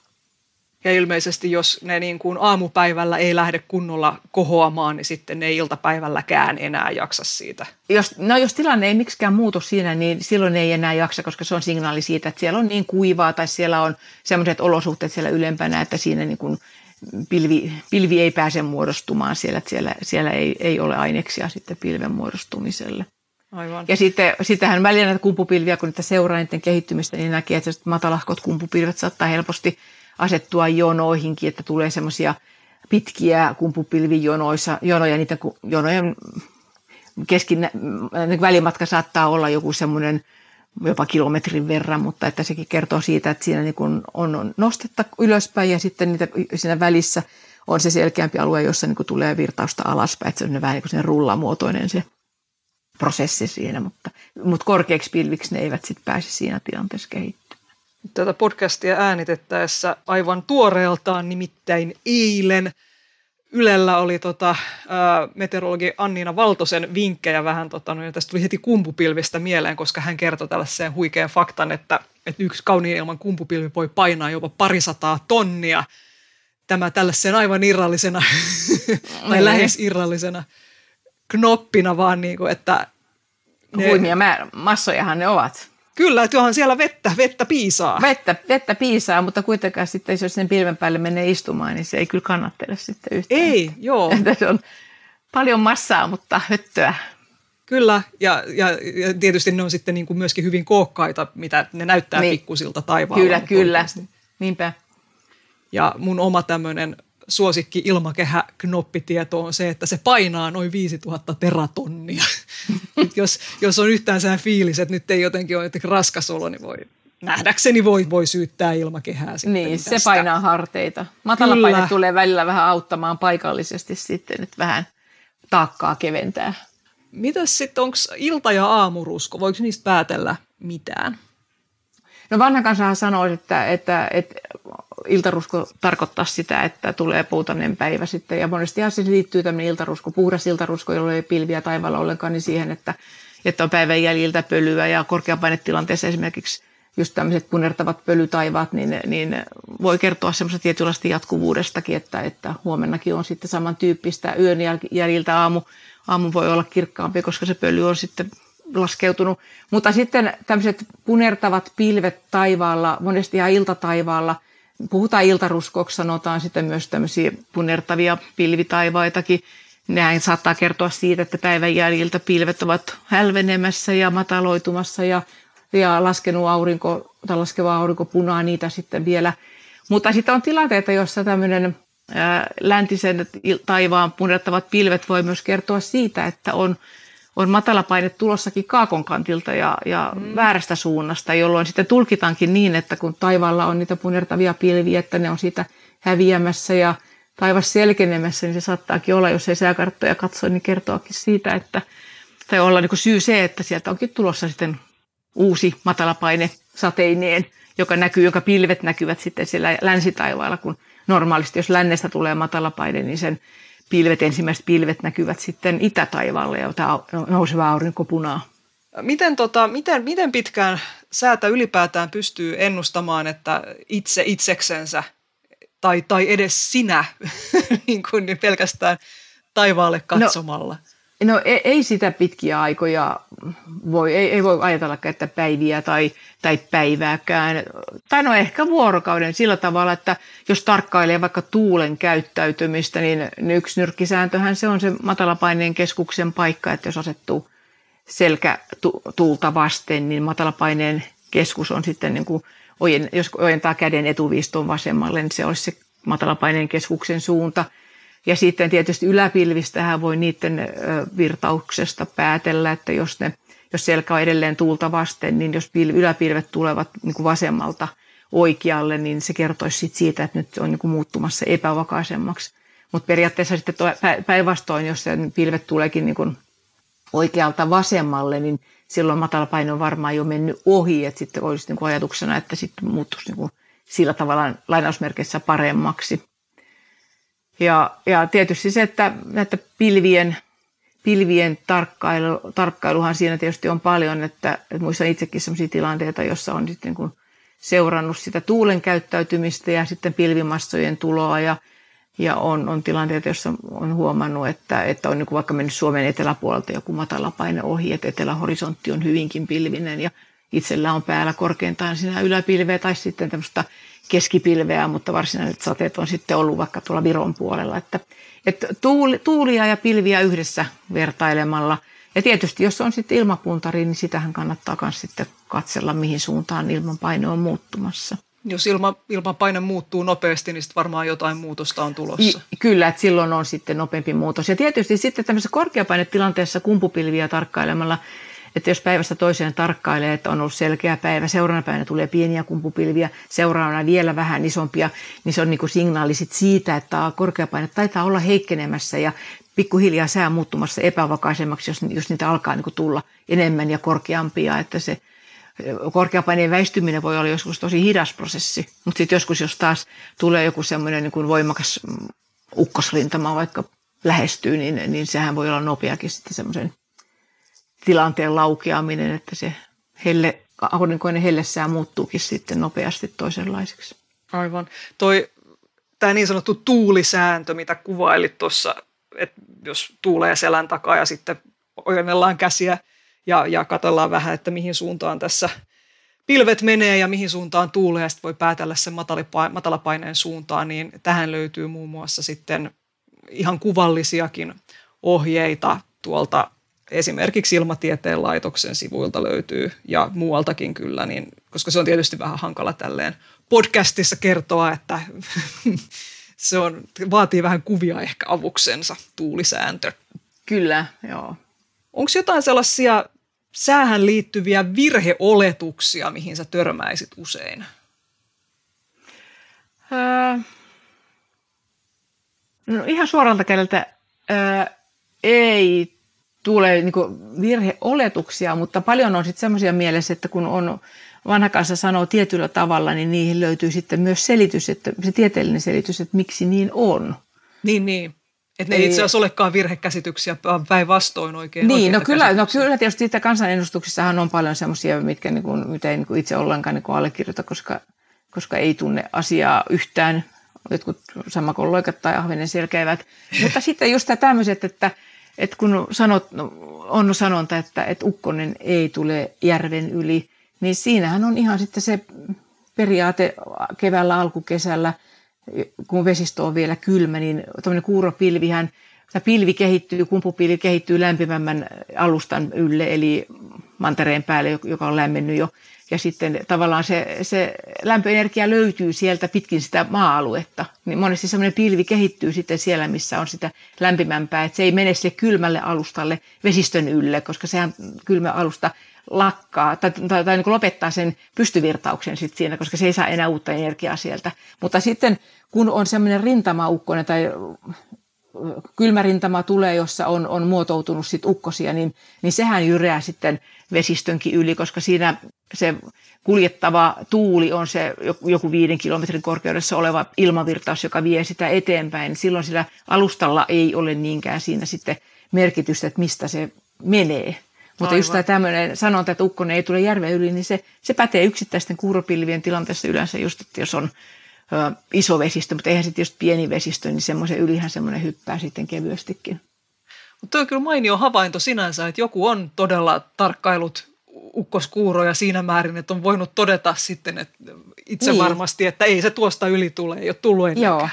Ja ilmeisesti jos ne niin kuin aamupäivällä ei lähde kunnolla kohoamaan, niin sitten ne ei iltapäivälläkään enää jaksa siitä. Jos, no jos tilanne ei miksikään muutu siinä, niin silloin ei enää jaksa, koska se on signaali siitä, että siellä on niin kuivaa tai siellä on sellaiset olosuhteet siellä ylempänä, että siinä niin kuin pilvi, pilvi ei pääse muodostumaan siellä, että siellä, siellä ei, ei ole aineksia sitten pilven muodostumiselle. Aivan. Ja sitten, sittenhän välillä näitä kumpupilviä, kun niitä seuraa niiden kehittymistä, niin näkee, että matalahkot kumpupilvet saattaa helposti asettua jonoihinkin, että tulee semmoisia pitkiä kumpupilvijonoissa, jonoja, niitä jonojen keskin, välimatka saattaa olla joku semmoinen jopa kilometrin verran, mutta että sekin kertoo siitä, että siinä niin kun on nostetta ylöspäin ja sitten niitä, siinä välissä on se selkeämpi alue, jossa niin tulee virtausta alaspäin, että se on vähän niin kuin rullamuotoinen se prosessi siinä, mutta, mutta korkeaksi pilviksi ne eivät sitten pääse siinä tilanteessa kehittymään. Tätä podcastia äänitettäessä aivan tuoreeltaan, nimittäin eilen Ylellä oli tota, ää, meteorologi Anniina Valtosen vinkkejä vähän, tota, no, tästä tuli heti kumpupilvistä mieleen, koska hän kertoi tällaisen huikean faktan, että, että yksi kauniin ilman kumpupilvi voi painaa jopa parisataa tonnia. Tämä tällaisen aivan irrallisena, tai niin. lähes irrallisena knoppina vaan, niin kuin, että ne, Huimia massojahan ne ovat. Kyllä, että onhan siellä vettä, vettä piisaa. Vettä, vettä piisaa, mutta kuitenkaan sitten, jos sen pilven päälle menee istumaan, niin se ei kyllä kannattele sitten yhtään. Ei, joo. Että se on paljon massaa, mutta höttöä. Kyllä, ja, ja, ja tietysti ne on sitten niin kuin myöskin hyvin kookkaita, mitä ne näyttää niin. pikkusilta taivaalla. Kyllä, kyllä. Niinpä. Ja mun oma tämmöinen suosikki ilmakehä knoppitieto on se, että se painaa noin 5000 teratonnia. jos, jos on yhtään sään fiilis, että nyt ei jotenkin ole jotenkin raskas olo, niin voi nähdäkseni voi, voi syyttää ilmakehää sitten. Niin, tästä. se painaa harteita. Matala Kyllä. paine tulee välillä vähän auttamaan paikallisesti sitten, että vähän taakkaa keventää. Mitäs sitten, onko ilta- ja aamurusko, voiko niistä päätellä mitään? No vanha kansahan sanoo, että, että, että iltarusko tarkoittaa sitä, että tulee puutainen päivä sitten. Ja monesti se liittyy tämmöinen iltarusko, puhdas iltarusko, jolla ei pilviä taivaalla ollenkaan, niin siihen, että, että on päivän jäljiltä pölyä ja korkeapainetilanteessa esimerkiksi just tämmöiset punertavat pölytaivaat, niin, niin voi kertoa semmoista tietynlaista jatkuvuudestakin, että, että huomennakin on sitten samantyyppistä yön jäljiltä aamu. Aamu voi olla kirkkaampi, koska se pöly on sitten laskeutunut. Mutta sitten tämmöiset punertavat pilvet taivaalla, monesti ihan iltataivaalla, puhutaan iltaruskoksi, sanotaan sitten myös tämmöisiä punertavia pilvitaivaitakin. Nehän saattaa kertoa siitä, että päivän jäljiltä pilvet ovat hälvenemässä ja mataloitumassa ja, ja laskenut aurinko, tai laskeva aurinko punaa niitä sitten vielä. Mutta sitten on tilanteita, joissa tämmöinen läntisen taivaan punertavat pilvet voi myös kertoa siitä, että on on matalapaine tulossakin kaakon kantilta ja, ja mm. väärästä suunnasta, jolloin sitten tulkitaankin niin, että kun taivaalla on niitä punertavia pilviä, että ne on siitä häviämässä ja taivas selkenemässä, niin se saattaakin olla, jos ei sääkarttoja katso, niin kertoakin siitä, että tai olla niin kuin syy se, että sieltä onkin tulossa sitten uusi matalapaine sateineen, joka näkyy, jonka pilvet näkyvät sitten siellä länsitaivaalla, kun normaalisti jos lännestä tulee matalapaine, niin sen pilvet, ensimmäiset pilvet näkyvät sitten itätaivaalle ja tämä nouseva aurinko punaa. Miten, tota, miten, miten pitkään säätä ylipäätään pystyy ennustamaan, että itse itseksensä tai, tai edes sinä niin kuin niin pelkästään taivaalle no, katsomalla? No, No ei, ei sitä pitkiä aikoja voi, ei, ei voi ajatella, että päiviä tai, tai päivääkään. Tai no ehkä vuorokauden sillä tavalla, että jos tarkkailee vaikka tuulen käyttäytymistä, niin yksi nyrkkisääntöhän se on se matalapaineen keskuksen paikka, että jos asettuu selkä tuulta vasten, niin matalapaineen keskus on sitten niin kuin, jos ojentaa käden etuviistoon vasemmalle, niin se olisi se matalapaineen keskuksen suunta – ja sitten tietysti yläpilvistähän voi niiden virtauksesta päätellä, että jos, ne, jos selkä on edelleen tuulta vasten, niin jos yläpilvet tulevat niin kuin vasemmalta oikealle, niin se kertoisi siitä, että nyt on niin kuin muuttumassa epävakaisemmaksi. Mutta periaatteessa sitten päinvastoin, jos pilvet tuleekin niin kuin oikealta vasemmalle, niin silloin matalapaine on varmaan jo mennyt ohi, että sitten olisi niin kuin ajatuksena, että sitten muuttuisi niin kuin sillä tavalla lainausmerkeissä paremmaksi. Ja, ja tietysti se, että näitä pilvien, pilvien tarkkailu, tarkkailuhan siinä tietysti on paljon, että, että muistan itsekin sellaisia tilanteita, joissa on sitten kuin seurannut sitä tuulen käyttäytymistä ja sitten pilvimassojen tuloa ja, ja on, on tilanteita, joissa on huomannut, että, että on niin vaikka mennyt Suomen eteläpuolelta joku matalapaine ohi, että etelähorisontti on hyvinkin pilvinen ja itsellä on päällä korkeintaan siinä yläpilveä tai sitten tämmöistä keskipilveä, mutta varsinaiset sateet on sitten ollut vaikka tuolla Viron puolella. Että, että tuulia ja pilviä yhdessä vertailemalla. Ja tietysti jos on sitten ilmapuntari, niin sitähän kannattaa myös sitten katsella, mihin suuntaan ilmanpaine on muuttumassa. Jos ilma, ilmanpaine muuttuu nopeasti, niin sitten varmaan jotain muutosta on tulossa. I, kyllä, että silloin on sitten nopeampi muutos. Ja tietysti sitten tämmöisessä korkeapainetilanteessa kumpupilviä tarkkailemalla että jos päivästä toiseen tarkkailee, että on ollut selkeä päivä, seuraavana päivänä tulee pieniä kumpupilviä, seuraavana vielä vähän isompia, niin se on niin kuin signaali sit siitä, että korkeapaine taitaa olla heikkenemässä ja pikkuhiljaa sää muuttumassa epävakaisemmaksi, jos, jos niitä alkaa niin kuin tulla enemmän ja korkeampia, että se korkeapaineen väistyminen voi olla joskus tosi hidas prosessi, mutta sitten joskus, jos taas tulee joku semmoinen niin voimakas ukkosrintama vaikka lähestyy, niin, niin sehän voi olla nopeakin sitten semmoisen tilanteen laukeaminen, että se helle, aurinkoinen hellessään muuttuukin sitten nopeasti toisenlaiseksi. Aivan. Toi, tämä niin sanottu tuulisääntö, mitä kuvailit tuossa, että jos tuulee selän takaa ja sitten ojennellaan käsiä ja, ja katsellaan vähän, että mihin suuntaan tässä pilvet menee ja mihin suuntaan tuulee ja sitten voi päätellä sen matalapaineen suuntaan, niin tähän löytyy muun muassa sitten ihan kuvallisiakin ohjeita tuolta esimerkiksi Ilmatieteen laitoksen sivuilta löytyy ja muualtakin kyllä, niin, koska se on tietysti vähän hankala tälleen podcastissa kertoa, että se on, vaatii vähän kuvia ehkä avuksensa, tuulisääntö. Kyllä, joo. Onko jotain sellaisia säähän liittyviä virheoletuksia, mihin sä törmäisit usein? Öö, no ihan suoralta kädeltä öö, ei tulee niin virheoletuksia, mutta paljon on sitten semmoisia mielessä, että kun on vanha kanssa sanoo tietyllä tavalla, niin niihin löytyy sitten myös selitys, että se tieteellinen selitys, että miksi niin on. Niin, niin. Että ne ei itse asiassa olekaan virhekäsityksiä, vaan päinvastoin oikein Niin, no kyllä, no kyllä tietysti siitä kansanedustuksissahan on paljon semmoisia, mitkä niin kuin, mitä ei niin kuin itse ollenkaan niin kuin allekirjoita, koska, koska ei tunne asiaa yhtään jotkut samakolloikat tai ahvenen selkeävät. Mutta sitten just tämä tämmöiset, että et kun sanot, no, on sanonta, että, että ukkonen ei tule järven yli, niin siinähän on ihan sitten se periaate keväällä alkukesällä, kun vesistö on vielä kylmä, niin tuommoinen kuuropilvihän, tämä pilvi kehittyy, kumpupilvi kehittyy lämpimämmän alustan ylle, eli mantereen päälle, joka on lämmennyt jo ja sitten tavallaan se, se lämpöenergia löytyy sieltä pitkin sitä maa-aluetta. Niin monesti semmoinen pilvi kehittyy sitten siellä, missä on sitä lämpimämpää, että se ei mene sille kylmälle alustalle vesistön ylle, koska sehän kylmä alusta lakkaa tai, tai, tai niin lopettaa sen pystyvirtauksen sit siinä, koska se ei saa enää uutta energiaa sieltä. Mutta sitten kun on semmoinen rintamaukkonen tai kylmärintama tulee, jossa on, on muotoutunut sit ukkosia, niin, niin sehän jyreää sitten vesistönkin yli, koska siinä se kuljettava tuuli on se joku viiden kilometrin korkeudessa oleva ilmavirtaus, joka vie sitä eteenpäin. Silloin sillä alustalla ei ole niinkään siinä sitten merkitystä, että mistä se menee. Mutta Aivan. just tämä tämmöinen sanonta, että ukkonen ei tule järven yli, niin se, se pätee yksittäisten kuuropilvien tilanteessa yleensä just, että jos on ö, iso vesistö, mutta eihän sitten just pieni vesistö, niin semmoisen ylihän semmoinen hyppää sitten kevyestikin. Mutta on kyllä mainio havainto sinänsä, että joku on todella tarkkailut ukkoskuuroja siinä määrin, että on voinut todeta sitten että itse niin. varmasti, että ei se tuosta yli tule, ei ole tullut ennenkään.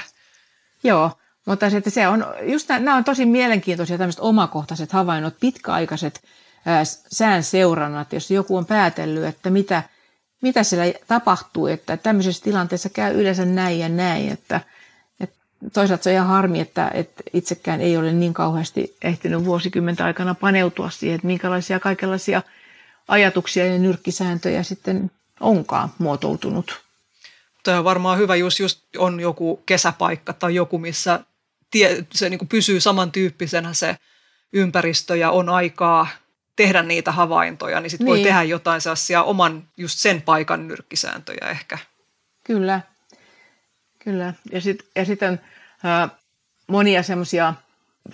Joo, Joo. mutta se, että se on, just nämä on tosi mielenkiintoisia tämmöiset omakohtaiset havainnot, pitkäaikaiset ää, sään seurannat, jos joku on päätellyt, että mitä, mitä siellä tapahtuu, että tämmöisessä tilanteessa käy yleensä näin ja näin, että – toisaalta se on ihan harmi, että, että itsekään ei ole niin kauheasti ehtinyt vuosikymmentä aikana paneutua siihen, että minkälaisia kaikenlaisia ajatuksia ja nyrkkisääntöjä sitten onkaan muotoutunut. Tämä on varmaan hyvä, jos just on joku kesäpaikka tai joku, missä tie, se niin pysyy samantyyppisenä se ympäristö ja on aikaa tehdä niitä havaintoja, niin sitten niin. voi tehdä jotain sellaisia oman just sen paikan nyrkkisääntöjä ehkä. Kyllä, kyllä. Ja, sit, ja sitten äh, monia semmoisia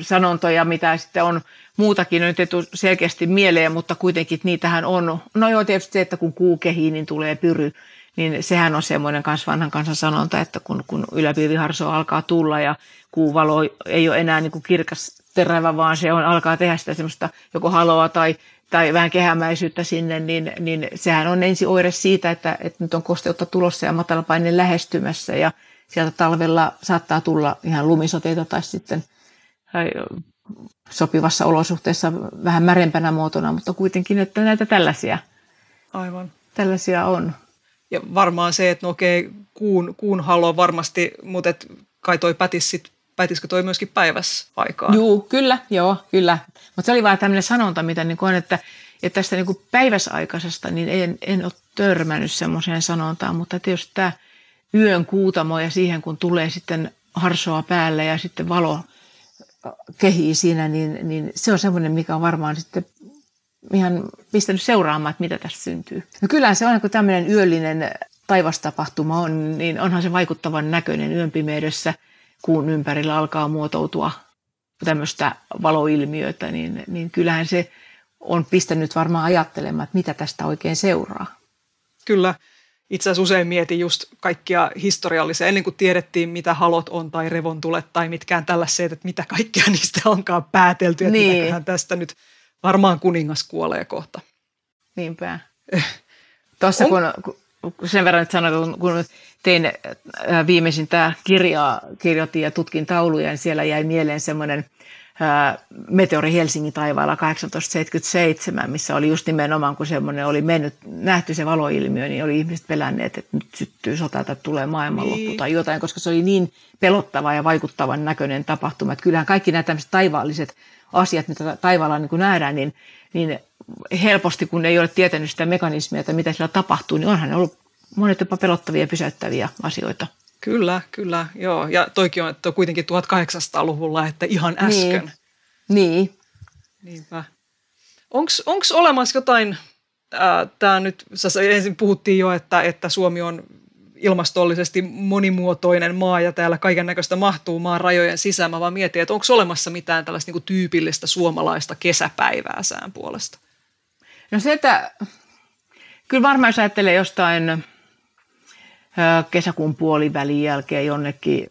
sanontoja, mitä sitten on muutakin nyt etu selkeästi mieleen, mutta kuitenkin niitähän on. No joo, tietysti se, että kun kuu kehii, niin tulee pyry, niin sehän on semmoinen kans vanhan kansan sanonta, että kun, kun yläpilviharso alkaa tulla ja kuuvalo ei ole enää niin kuin kirkas terävä, vaan se on, alkaa tehdä sitä semmoista joko haloa tai, tai vähän kehämäisyyttä sinne, niin, niin sehän on ensi oire siitä, että, että nyt on kosteutta tulossa ja matalapaine lähestymässä ja sieltä talvella saattaa tulla ihan lumisoteita tai sitten tai sopivassa olosuhteessa vähän märempänä muotona, mutta kuitenkin, että näitä tällaisia, Aivan. tällaisia on. Ja varmaan se, että no okei, kuun, kuun halo varmasti, mutta et kai toi pätis sit, pätisikö toi myöskin päivässä aikaa? Joo, kyllä, joo, kyllä. Mutta se oli vaan tämmöinen sanonta, mitä niin on, että, että tästä niin päiväsaikaisesta niin en, en ole törmännyt semmoiseen sanontaan, mutta tietysti tämä yön kuutamo ja siihen kun tulee sitten harsoa päälle ja sitten valo kehii siinä, niin, niin se on semmoinen, mikä on varmaan sitten ihan pistänyt seuraamaan, että mitä tässä syntyy. No kyllähän se on, kun tämmöinen yöllinen taivastapahtuma on, niin onhan se vaikuttavan näköinen yön pimeydessä, kuun ympärillä alkaa muotoutua tämmöistä valoilmiötä, niin, niin kyllähän se on pistänyt varmaan ajattelemaan, että mitä tästä oikein seuraa. Kyllä. Itse asiassa usein mietin just kaikkia historiallisia, ennen kuin tiedettiin, mitä halot on tai revontulet tai mitkään tällaiset, että mitä kaikkea niistä onkaan päätelty, että niin. tästä nyt varmaan kuningas kuolee kohta. Niinpä. Tuossa kun, kun sen verran että sanoin, kun tein äh, viimeisintä kirjaa, kirjoitin ja tutkin tauluja, niin siellä jäi mieleen semmoinen Meteori Helsingin taivaalla 1877, missä oli just nimenomaan, kun semmoinen oli mennyt, nähty se valoilmiö, niin oli ihmiset pelänneet, että nyt syttyy sota tai tulee maailmanloppu niin. tai jotain, koska se oli niin pelottava ja vaikuttavan näköinen tapahtuma. Että kyllähän kaikki nämä tämmöiset taivaalliset asiat, mitä taivaalla niin nähdään, niin, niin helposti, kun ei ole tietänyt sitä mekanismia, että mitä siellä tapahtuu, niin onhan ne ollut monet jopa pelottavia ja pysäyttäviä asioita. Kyllä, kyllä, joo. Ja toikin on, että on kuitenkin 1800-luvulla, että ihan äsken. Niin. niin. Niinpä. Onko olemassa jotain, tämä nyt, ensin puhuttiin jo, että, että Suomi on ilmastollisesti monimuotoinen maa ja täällä kaiken näköistä mahtuu maan rajojen sisään. Mä vaan mietin, että onko olemassa mitään tällaista niin kuin tyypillistä suomalaista kesäpäivää sään puolesta? No se, että kyllä varmaan jos ajattelee jostain kesäkuun puolivälin jälkeen jonnekin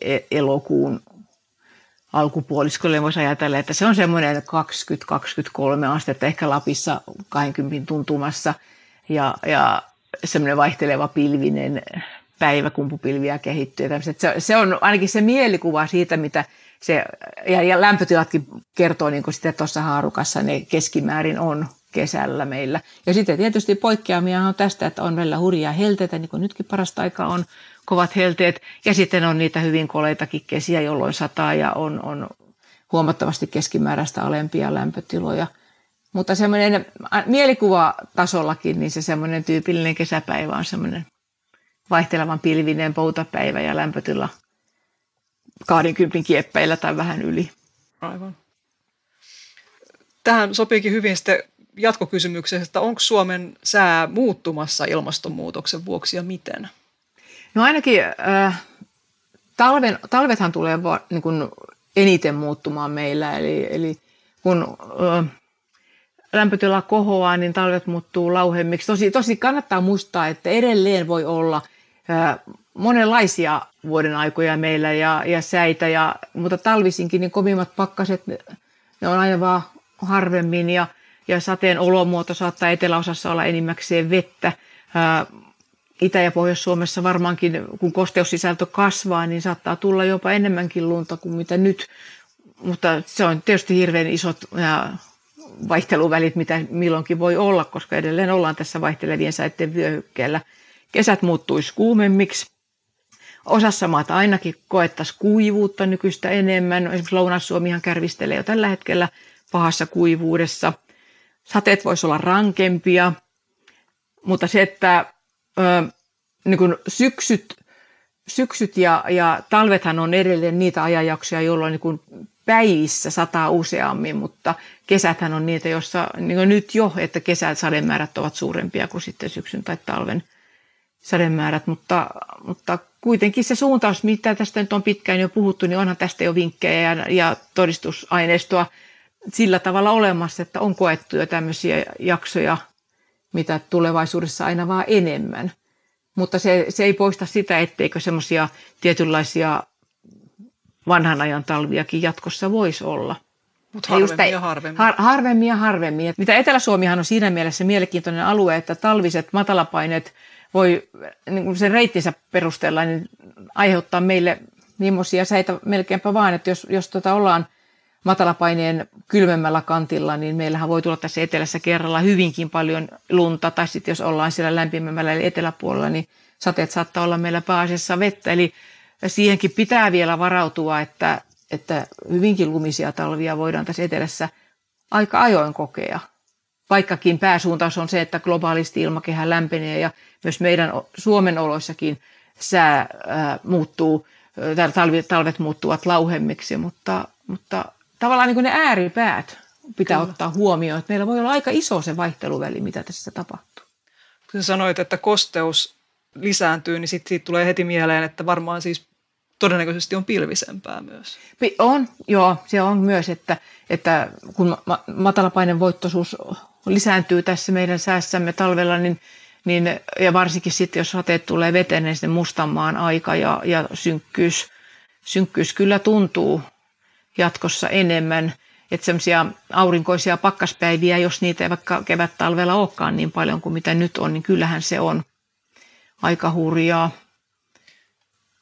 e-, elokuun alkupuoliskolle voisi ajatella, että se on semmoinen 20-23 astetta, ehkä Lapissa 20 tuntumassa ja, ja semmoinen vaihteleva pilvinen päivä, kumpupilviä kehittyy. Se, se on ainakin se mielikuva siitä, mitä se, ja, ja lämpötilatkin kertoo niin kuin sitten tuossa haarukassa ne keskimäärin on kesällä meillä. Ja sitten tietysti poikkeamia on tästä, että on välillä hurjaa helteitä, niin kuin nytkin parasta aikaa on kovat helteet. Ja sitten on niitä hyvin koleitakin kesiä, jolloin sataa ja on, on huomattavasti keskimääräistä alempia lämpötiloja. Mutta semmoinen mielikuvatasollakin, niin se semmoinen tyypillinen kesäpäivä on semmoinen vaihtelevan pilvinen poutapäivä ja lämpötila 20 kieppeillä tai vähän yli. Aivan. Tähän sopiikin hyvin sitten jatkokysymykseen, että onko Suomen sää muuttumassa ilmastonmuutoksen vuoksi ja miten? No ainakin äh, talven, talvethan tulee va, niin kuin eniten muuttumaan meillä, eli, eli kun äh, lämpötila kohoaa, niin talvet muuttuu lauhemmiksi. Tosi, tosi kannattaa muistaa, että edelleen voi olla äh, monenlaisia vuoden aikoja meillä ja, ja säitä, ja, mutta talvisinkin niin kovimmat pakkaset, ne, ne on aina vaan harvemmin ja ja sateen olomuoto saattaa eteläosassa olla enimmäkseen vettä. Itä- ja Pohjois-Suomessa varmaankin, kun kosteussisältö kasvaa, niin saattaa tulla jopa enemmänkin lunta kuin mitä nyt. Mutta se on tietysti hirveän isot vaihteluvälit, mitä milloinkin voi olla, koska edelleen ollaan tässä vaihtelevien säitten vyöhykkeellä. Kesät muuttuisi kuumemmiksi. Osassa maata ainakin koettaisiin kuivuutta nykyistä enemmän. Esimerkiksi Lounais-Suomihan kärvistelee jo tällä hetkellä pahassa kuivuudessa – sateet voisi olla rankempia, mutta se, että ö, niin kuin syksyt, syksyt ja, ja talvethan on edelleen niitä ajanjaksoja, jolloin niin kuin päivissä sataa useammin, mutta kesäthän on niitä, joissa niin nyt jo, että kesät sademäärät ovat suurempia kuin sitten syksyn tai talven sademäärät, mutta, mutta kuitenkin se suuntaus, mitä tästä nyt on pitkään jo puhuttu, niin onhan tästä jo vinkkejä ja, ja todistusaineistoa sillä tavalla olemassa, että on koettu jo tämmöisiä jaksoja, mitä tulevaisuudessa aina vaan enemmän. Mutta se, se ei poista sitä, etteikö semmoisia tietynlaisia vanhan ajan talviakin jatkossa voisi olla. Mutta harvemmin ja harvemmin. Har, harvemmin ja harvemmin. Mitä Etelä-Suomihan on siinä mielessä mielenkiintoinen alue, että talviset matalapaineet voi niin kuin sen reittinsä perusteella niin aiheuttaa meille millaisia säitä melkeinpä vaan, että jos, jos tota ollaan matalapaineen kylmemmällä kantilla, niin meillähän voi tulla tässä etelässä kerralla hyvinkin paljon lunta, tai sitten jos ollaan siellä lämpimämmällä eli eteläpuolella, niin sateet saattaa olla meillä pääasiassa vettä, eli siihenkin pitää vielä varautua, että, että hyvinkin lumisia talvia voidaan tässä etelässä aika ajoin kokea. Vaikkakin pääsuuntaus on se, että globaalisti ilmakehä lämpenee ja myös meidän Suomen oloissakin sää ää, muuttuu, talvet, talvet muuttuvat lauhemmiksi, mutta, mutta tavallaan niin ne ääripäät pitää Kyllä. ottaa huomioon, että meillä voi olla aika iso se vaihteluväli, mitä tässä tapahtuu. Kun sanoit, että kosteus lisääntyy, niin sit siitä tulee heti mieleen, että varmaan siis todennäköisesti on pilvisempää myös. On, joo, se on myös, että, että kun matalapainen voittoisuus lisääntyy tässä meidän säässämme talvella, niin, niin, ja varsinkin sitten, jos sateet tulee veteen, niin sitten mustanmaan aika ja, ja synkkyys, synkkyys kyllä tuntuu jatkossa enemmän. Että semmoisia aurinkoisia pakkaspäiviä, jos niitä ei vaikka kevät-talvella olekaan niin paljon kuin mitä nyt on, niin kyllähän se on aika hurjaa.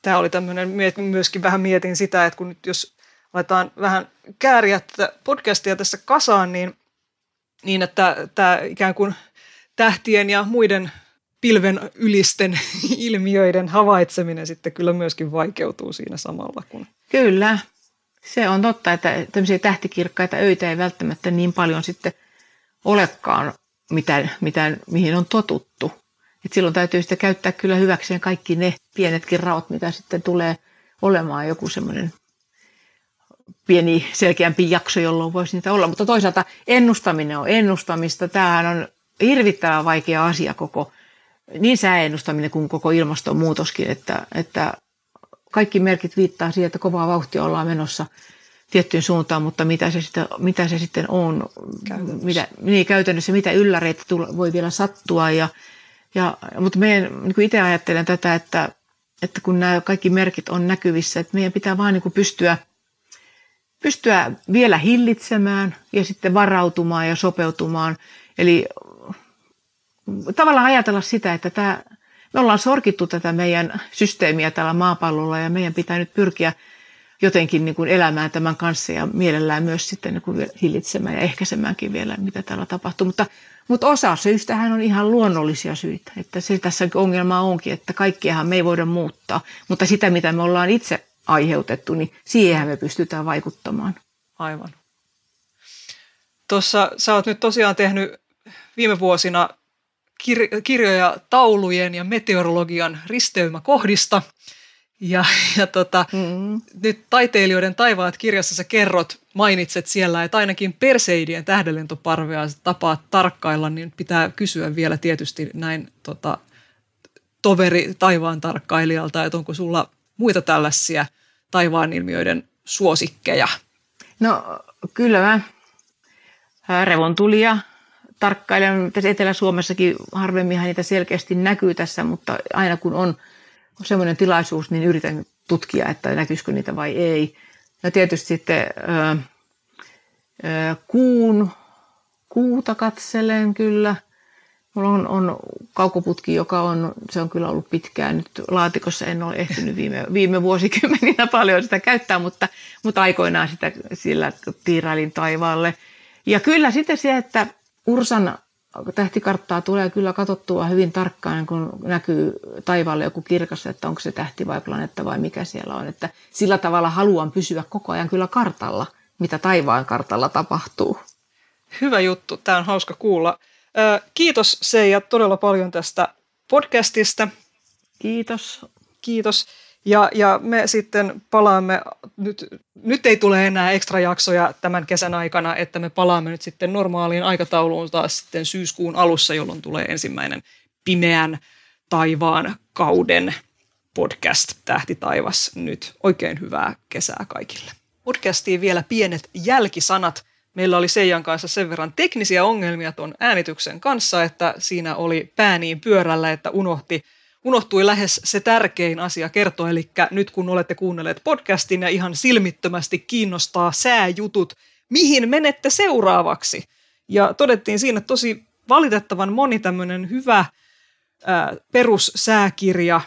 Tämä oli tämmöinen, myöskin vähän mietin sitä, että kun nyt jos aletaan vähän kääriä tätä podcastia tässä kasaan, niin, niin että tämä ikään kuin tähtien ja muiden pilven ylisten ilmiöiden havaitseminen sitten kyllä myöskin vaikeutuu siinä samalla. Kun... Kyllä, se on totta, että tämmöisiä tähtikirkkaita öitä ei välttämättä niin paljon sitten olekaan, mitä, mitä, mihin on totuttu. Et silloin täytyy sitten käyttää kyllä hyväkseen kaikki ne pienetkin raot, mitä sitten tulee olemaan joku semmoinen pieni selkeämpi jakso, jolloin voisi niitä olla. Mutta toisaalta ennustaminen on ennustamista. Tämähän on hirvittävän vaikea asia koko, niin sääennustaminen kuin koko ilmastonmuutoskin, että, että kaikki merkit viittaa siihen, että kovaa vauhtia ollaan menossa tiettyyn suuntaan, mutta mitä se sitten, mitä se sitten on, käytännössä. Mitä, niin käytännössä, mitä ylläreitä voi vielä sattua. Ja, ja, mutta meidän, niin kuin itse ajattelen tätä, että, että kun nämä kaikki merkit on näkyvissä, että meidän pitää vaan niin kuin pystyä, pystyä vielä hillitsemään ja sitten varautumaan ja sopeutumaan. Eli tavallaan ajatella sitä, että tämä, me ollaan sorkittu tätä meidän systeemiä täällä maapallolla ja meidän pitää nyt pyrkiä jotenkin niin kuin elämään tämän kanssa ja mielellään myös sitten niin kuin hillitsemään ja ehkäisemäänkin vielä, mitä täällä tapahtuu. Mutta, mutta osa syystähän on ihan luonnollisia syitä. Että se tässä ongelma onkin, että kaikkiahan me ei voida muuttaa, mutta sitä mitä me ollaan itse aiheutettu, niin siihen me pystytään vaikuttamaan. Aivan. Tuossa sä oot nyt tosiaan tehnyt viime vuosina kir- kirjoja taulujen ja meteorologian risteymäkohdista. Ja, ja tota, mm. nyt Taiteilijoiden taivaat kirjassa sä kerrot, mainitset siellä, että ainakin Perseidien tähdenlentoparvea tapaat tarkkailla, niin pitää kysyä vielä tietysti näin tota, toveri taivaan tarkkailijalta, että onko sulla muita tällaisia taivaan ilmiöiden suosikkeja? No kyllä mä revontulia tarkkailen. Tässä Etelä-Suomessakin harvemminhan niitä selkeästi näkyy tässä, mutta aina kun on semmoinen tilaisuus, niin yritän tutkia, että näkyisikö niitä vai ei. Ja tietysti sitten ö, ö, kuun, kuuta katselen kyllä. Mulla on, on kaukoputki, joka on, se on kyllä ollut pitkään nyt laatikossa. En ole ehtinyt viime, viime vuosikymmeninä paljon sitä käyttää, mutta, mutta aikoinaan sitä sillä tiirailin taivaalle. Ja kyllä sitten se, että Ursan tähtikarttaa tulee kyllä katsottua hyvin tarkkaan, kun näkyy taivaalle joku kirkas, että onko se tähti vai planeetta vai mikä siellä on. Että sillä tavalla haluan pysyä koko ajan kyllä kartalla, mitä taivaan kartalla tapahtuu. Hyvä juttu, tämä on hauska kuulla. Kiitos Seija todella paljon tästä podcastista. Kiitos. Kiitos. Ja, ja me sitten palaamme, nyt, nyt ei tule enää ekstra jaksoja tämän kesän aikana, että me palaamme nyt sitten normaaliin aikatauluun taas sitten syyskuun alussa, jolloin tulee ensimmäinen pimeän taivaan kauden podcast Tähti taivas nyt. Oikein hyvää kesää kaikille. Podcastiin vielä pienet jälkisanat. Meillä oli Seijan kanssa sen verran teknisiä ongelmia tuon äänityksen kanssa, että siinä oli pää niin pyörällä, että unohti unohtui lähes se tärkein asia kertoa, eli nyt kun olette kuunnelleet podcastin ja ihan silmittömästi kiinnostaa sääjutut, mihin menette seuraavaksi? Ja todettiin siinä tosi valitettavan moni tämmöinen hyvä ää, perussääkirja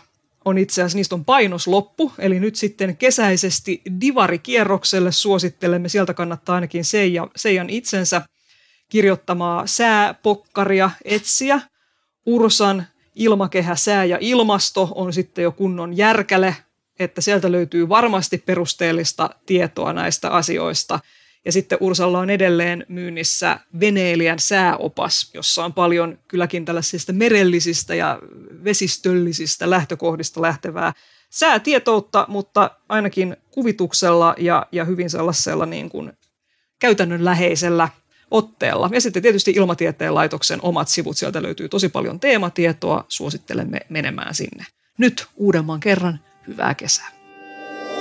on itse asiassa, niistä on painos loppu, eli nyt sitten kesäisesti divarikierrokselle suosittelemme, sieltä kannattaa ainakin Seija, Seijan itsensä kirjoittamaa sääpokkaria etsiä. Ursan ilmakehä, sää ja ilmasto on sitten jo kunnon järkäle, että sieltä löytyy varmasti perusteellista tietoa näistä asioista. Ja sitten Ursalla on edelleen myynnissä veneilijän sääopas, jossa on paljon kylläkin tällaisista merellisistä ja vesistöllisistä lähtökohdista lähtevää säätietoutta, mutta ainakin kuvituksella ja, ja hyvin sellaisella niin kuin käytännönläheisellä otteella. Ja sitten tietysti Ilmatieteen laitoksen omat sivut, sieltä löytyy tosi paljon teematietoa, suosittelemme menemään sinne. Nyt uudemman kerran hyvää kesää.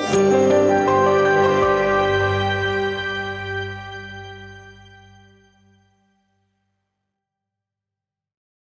thank you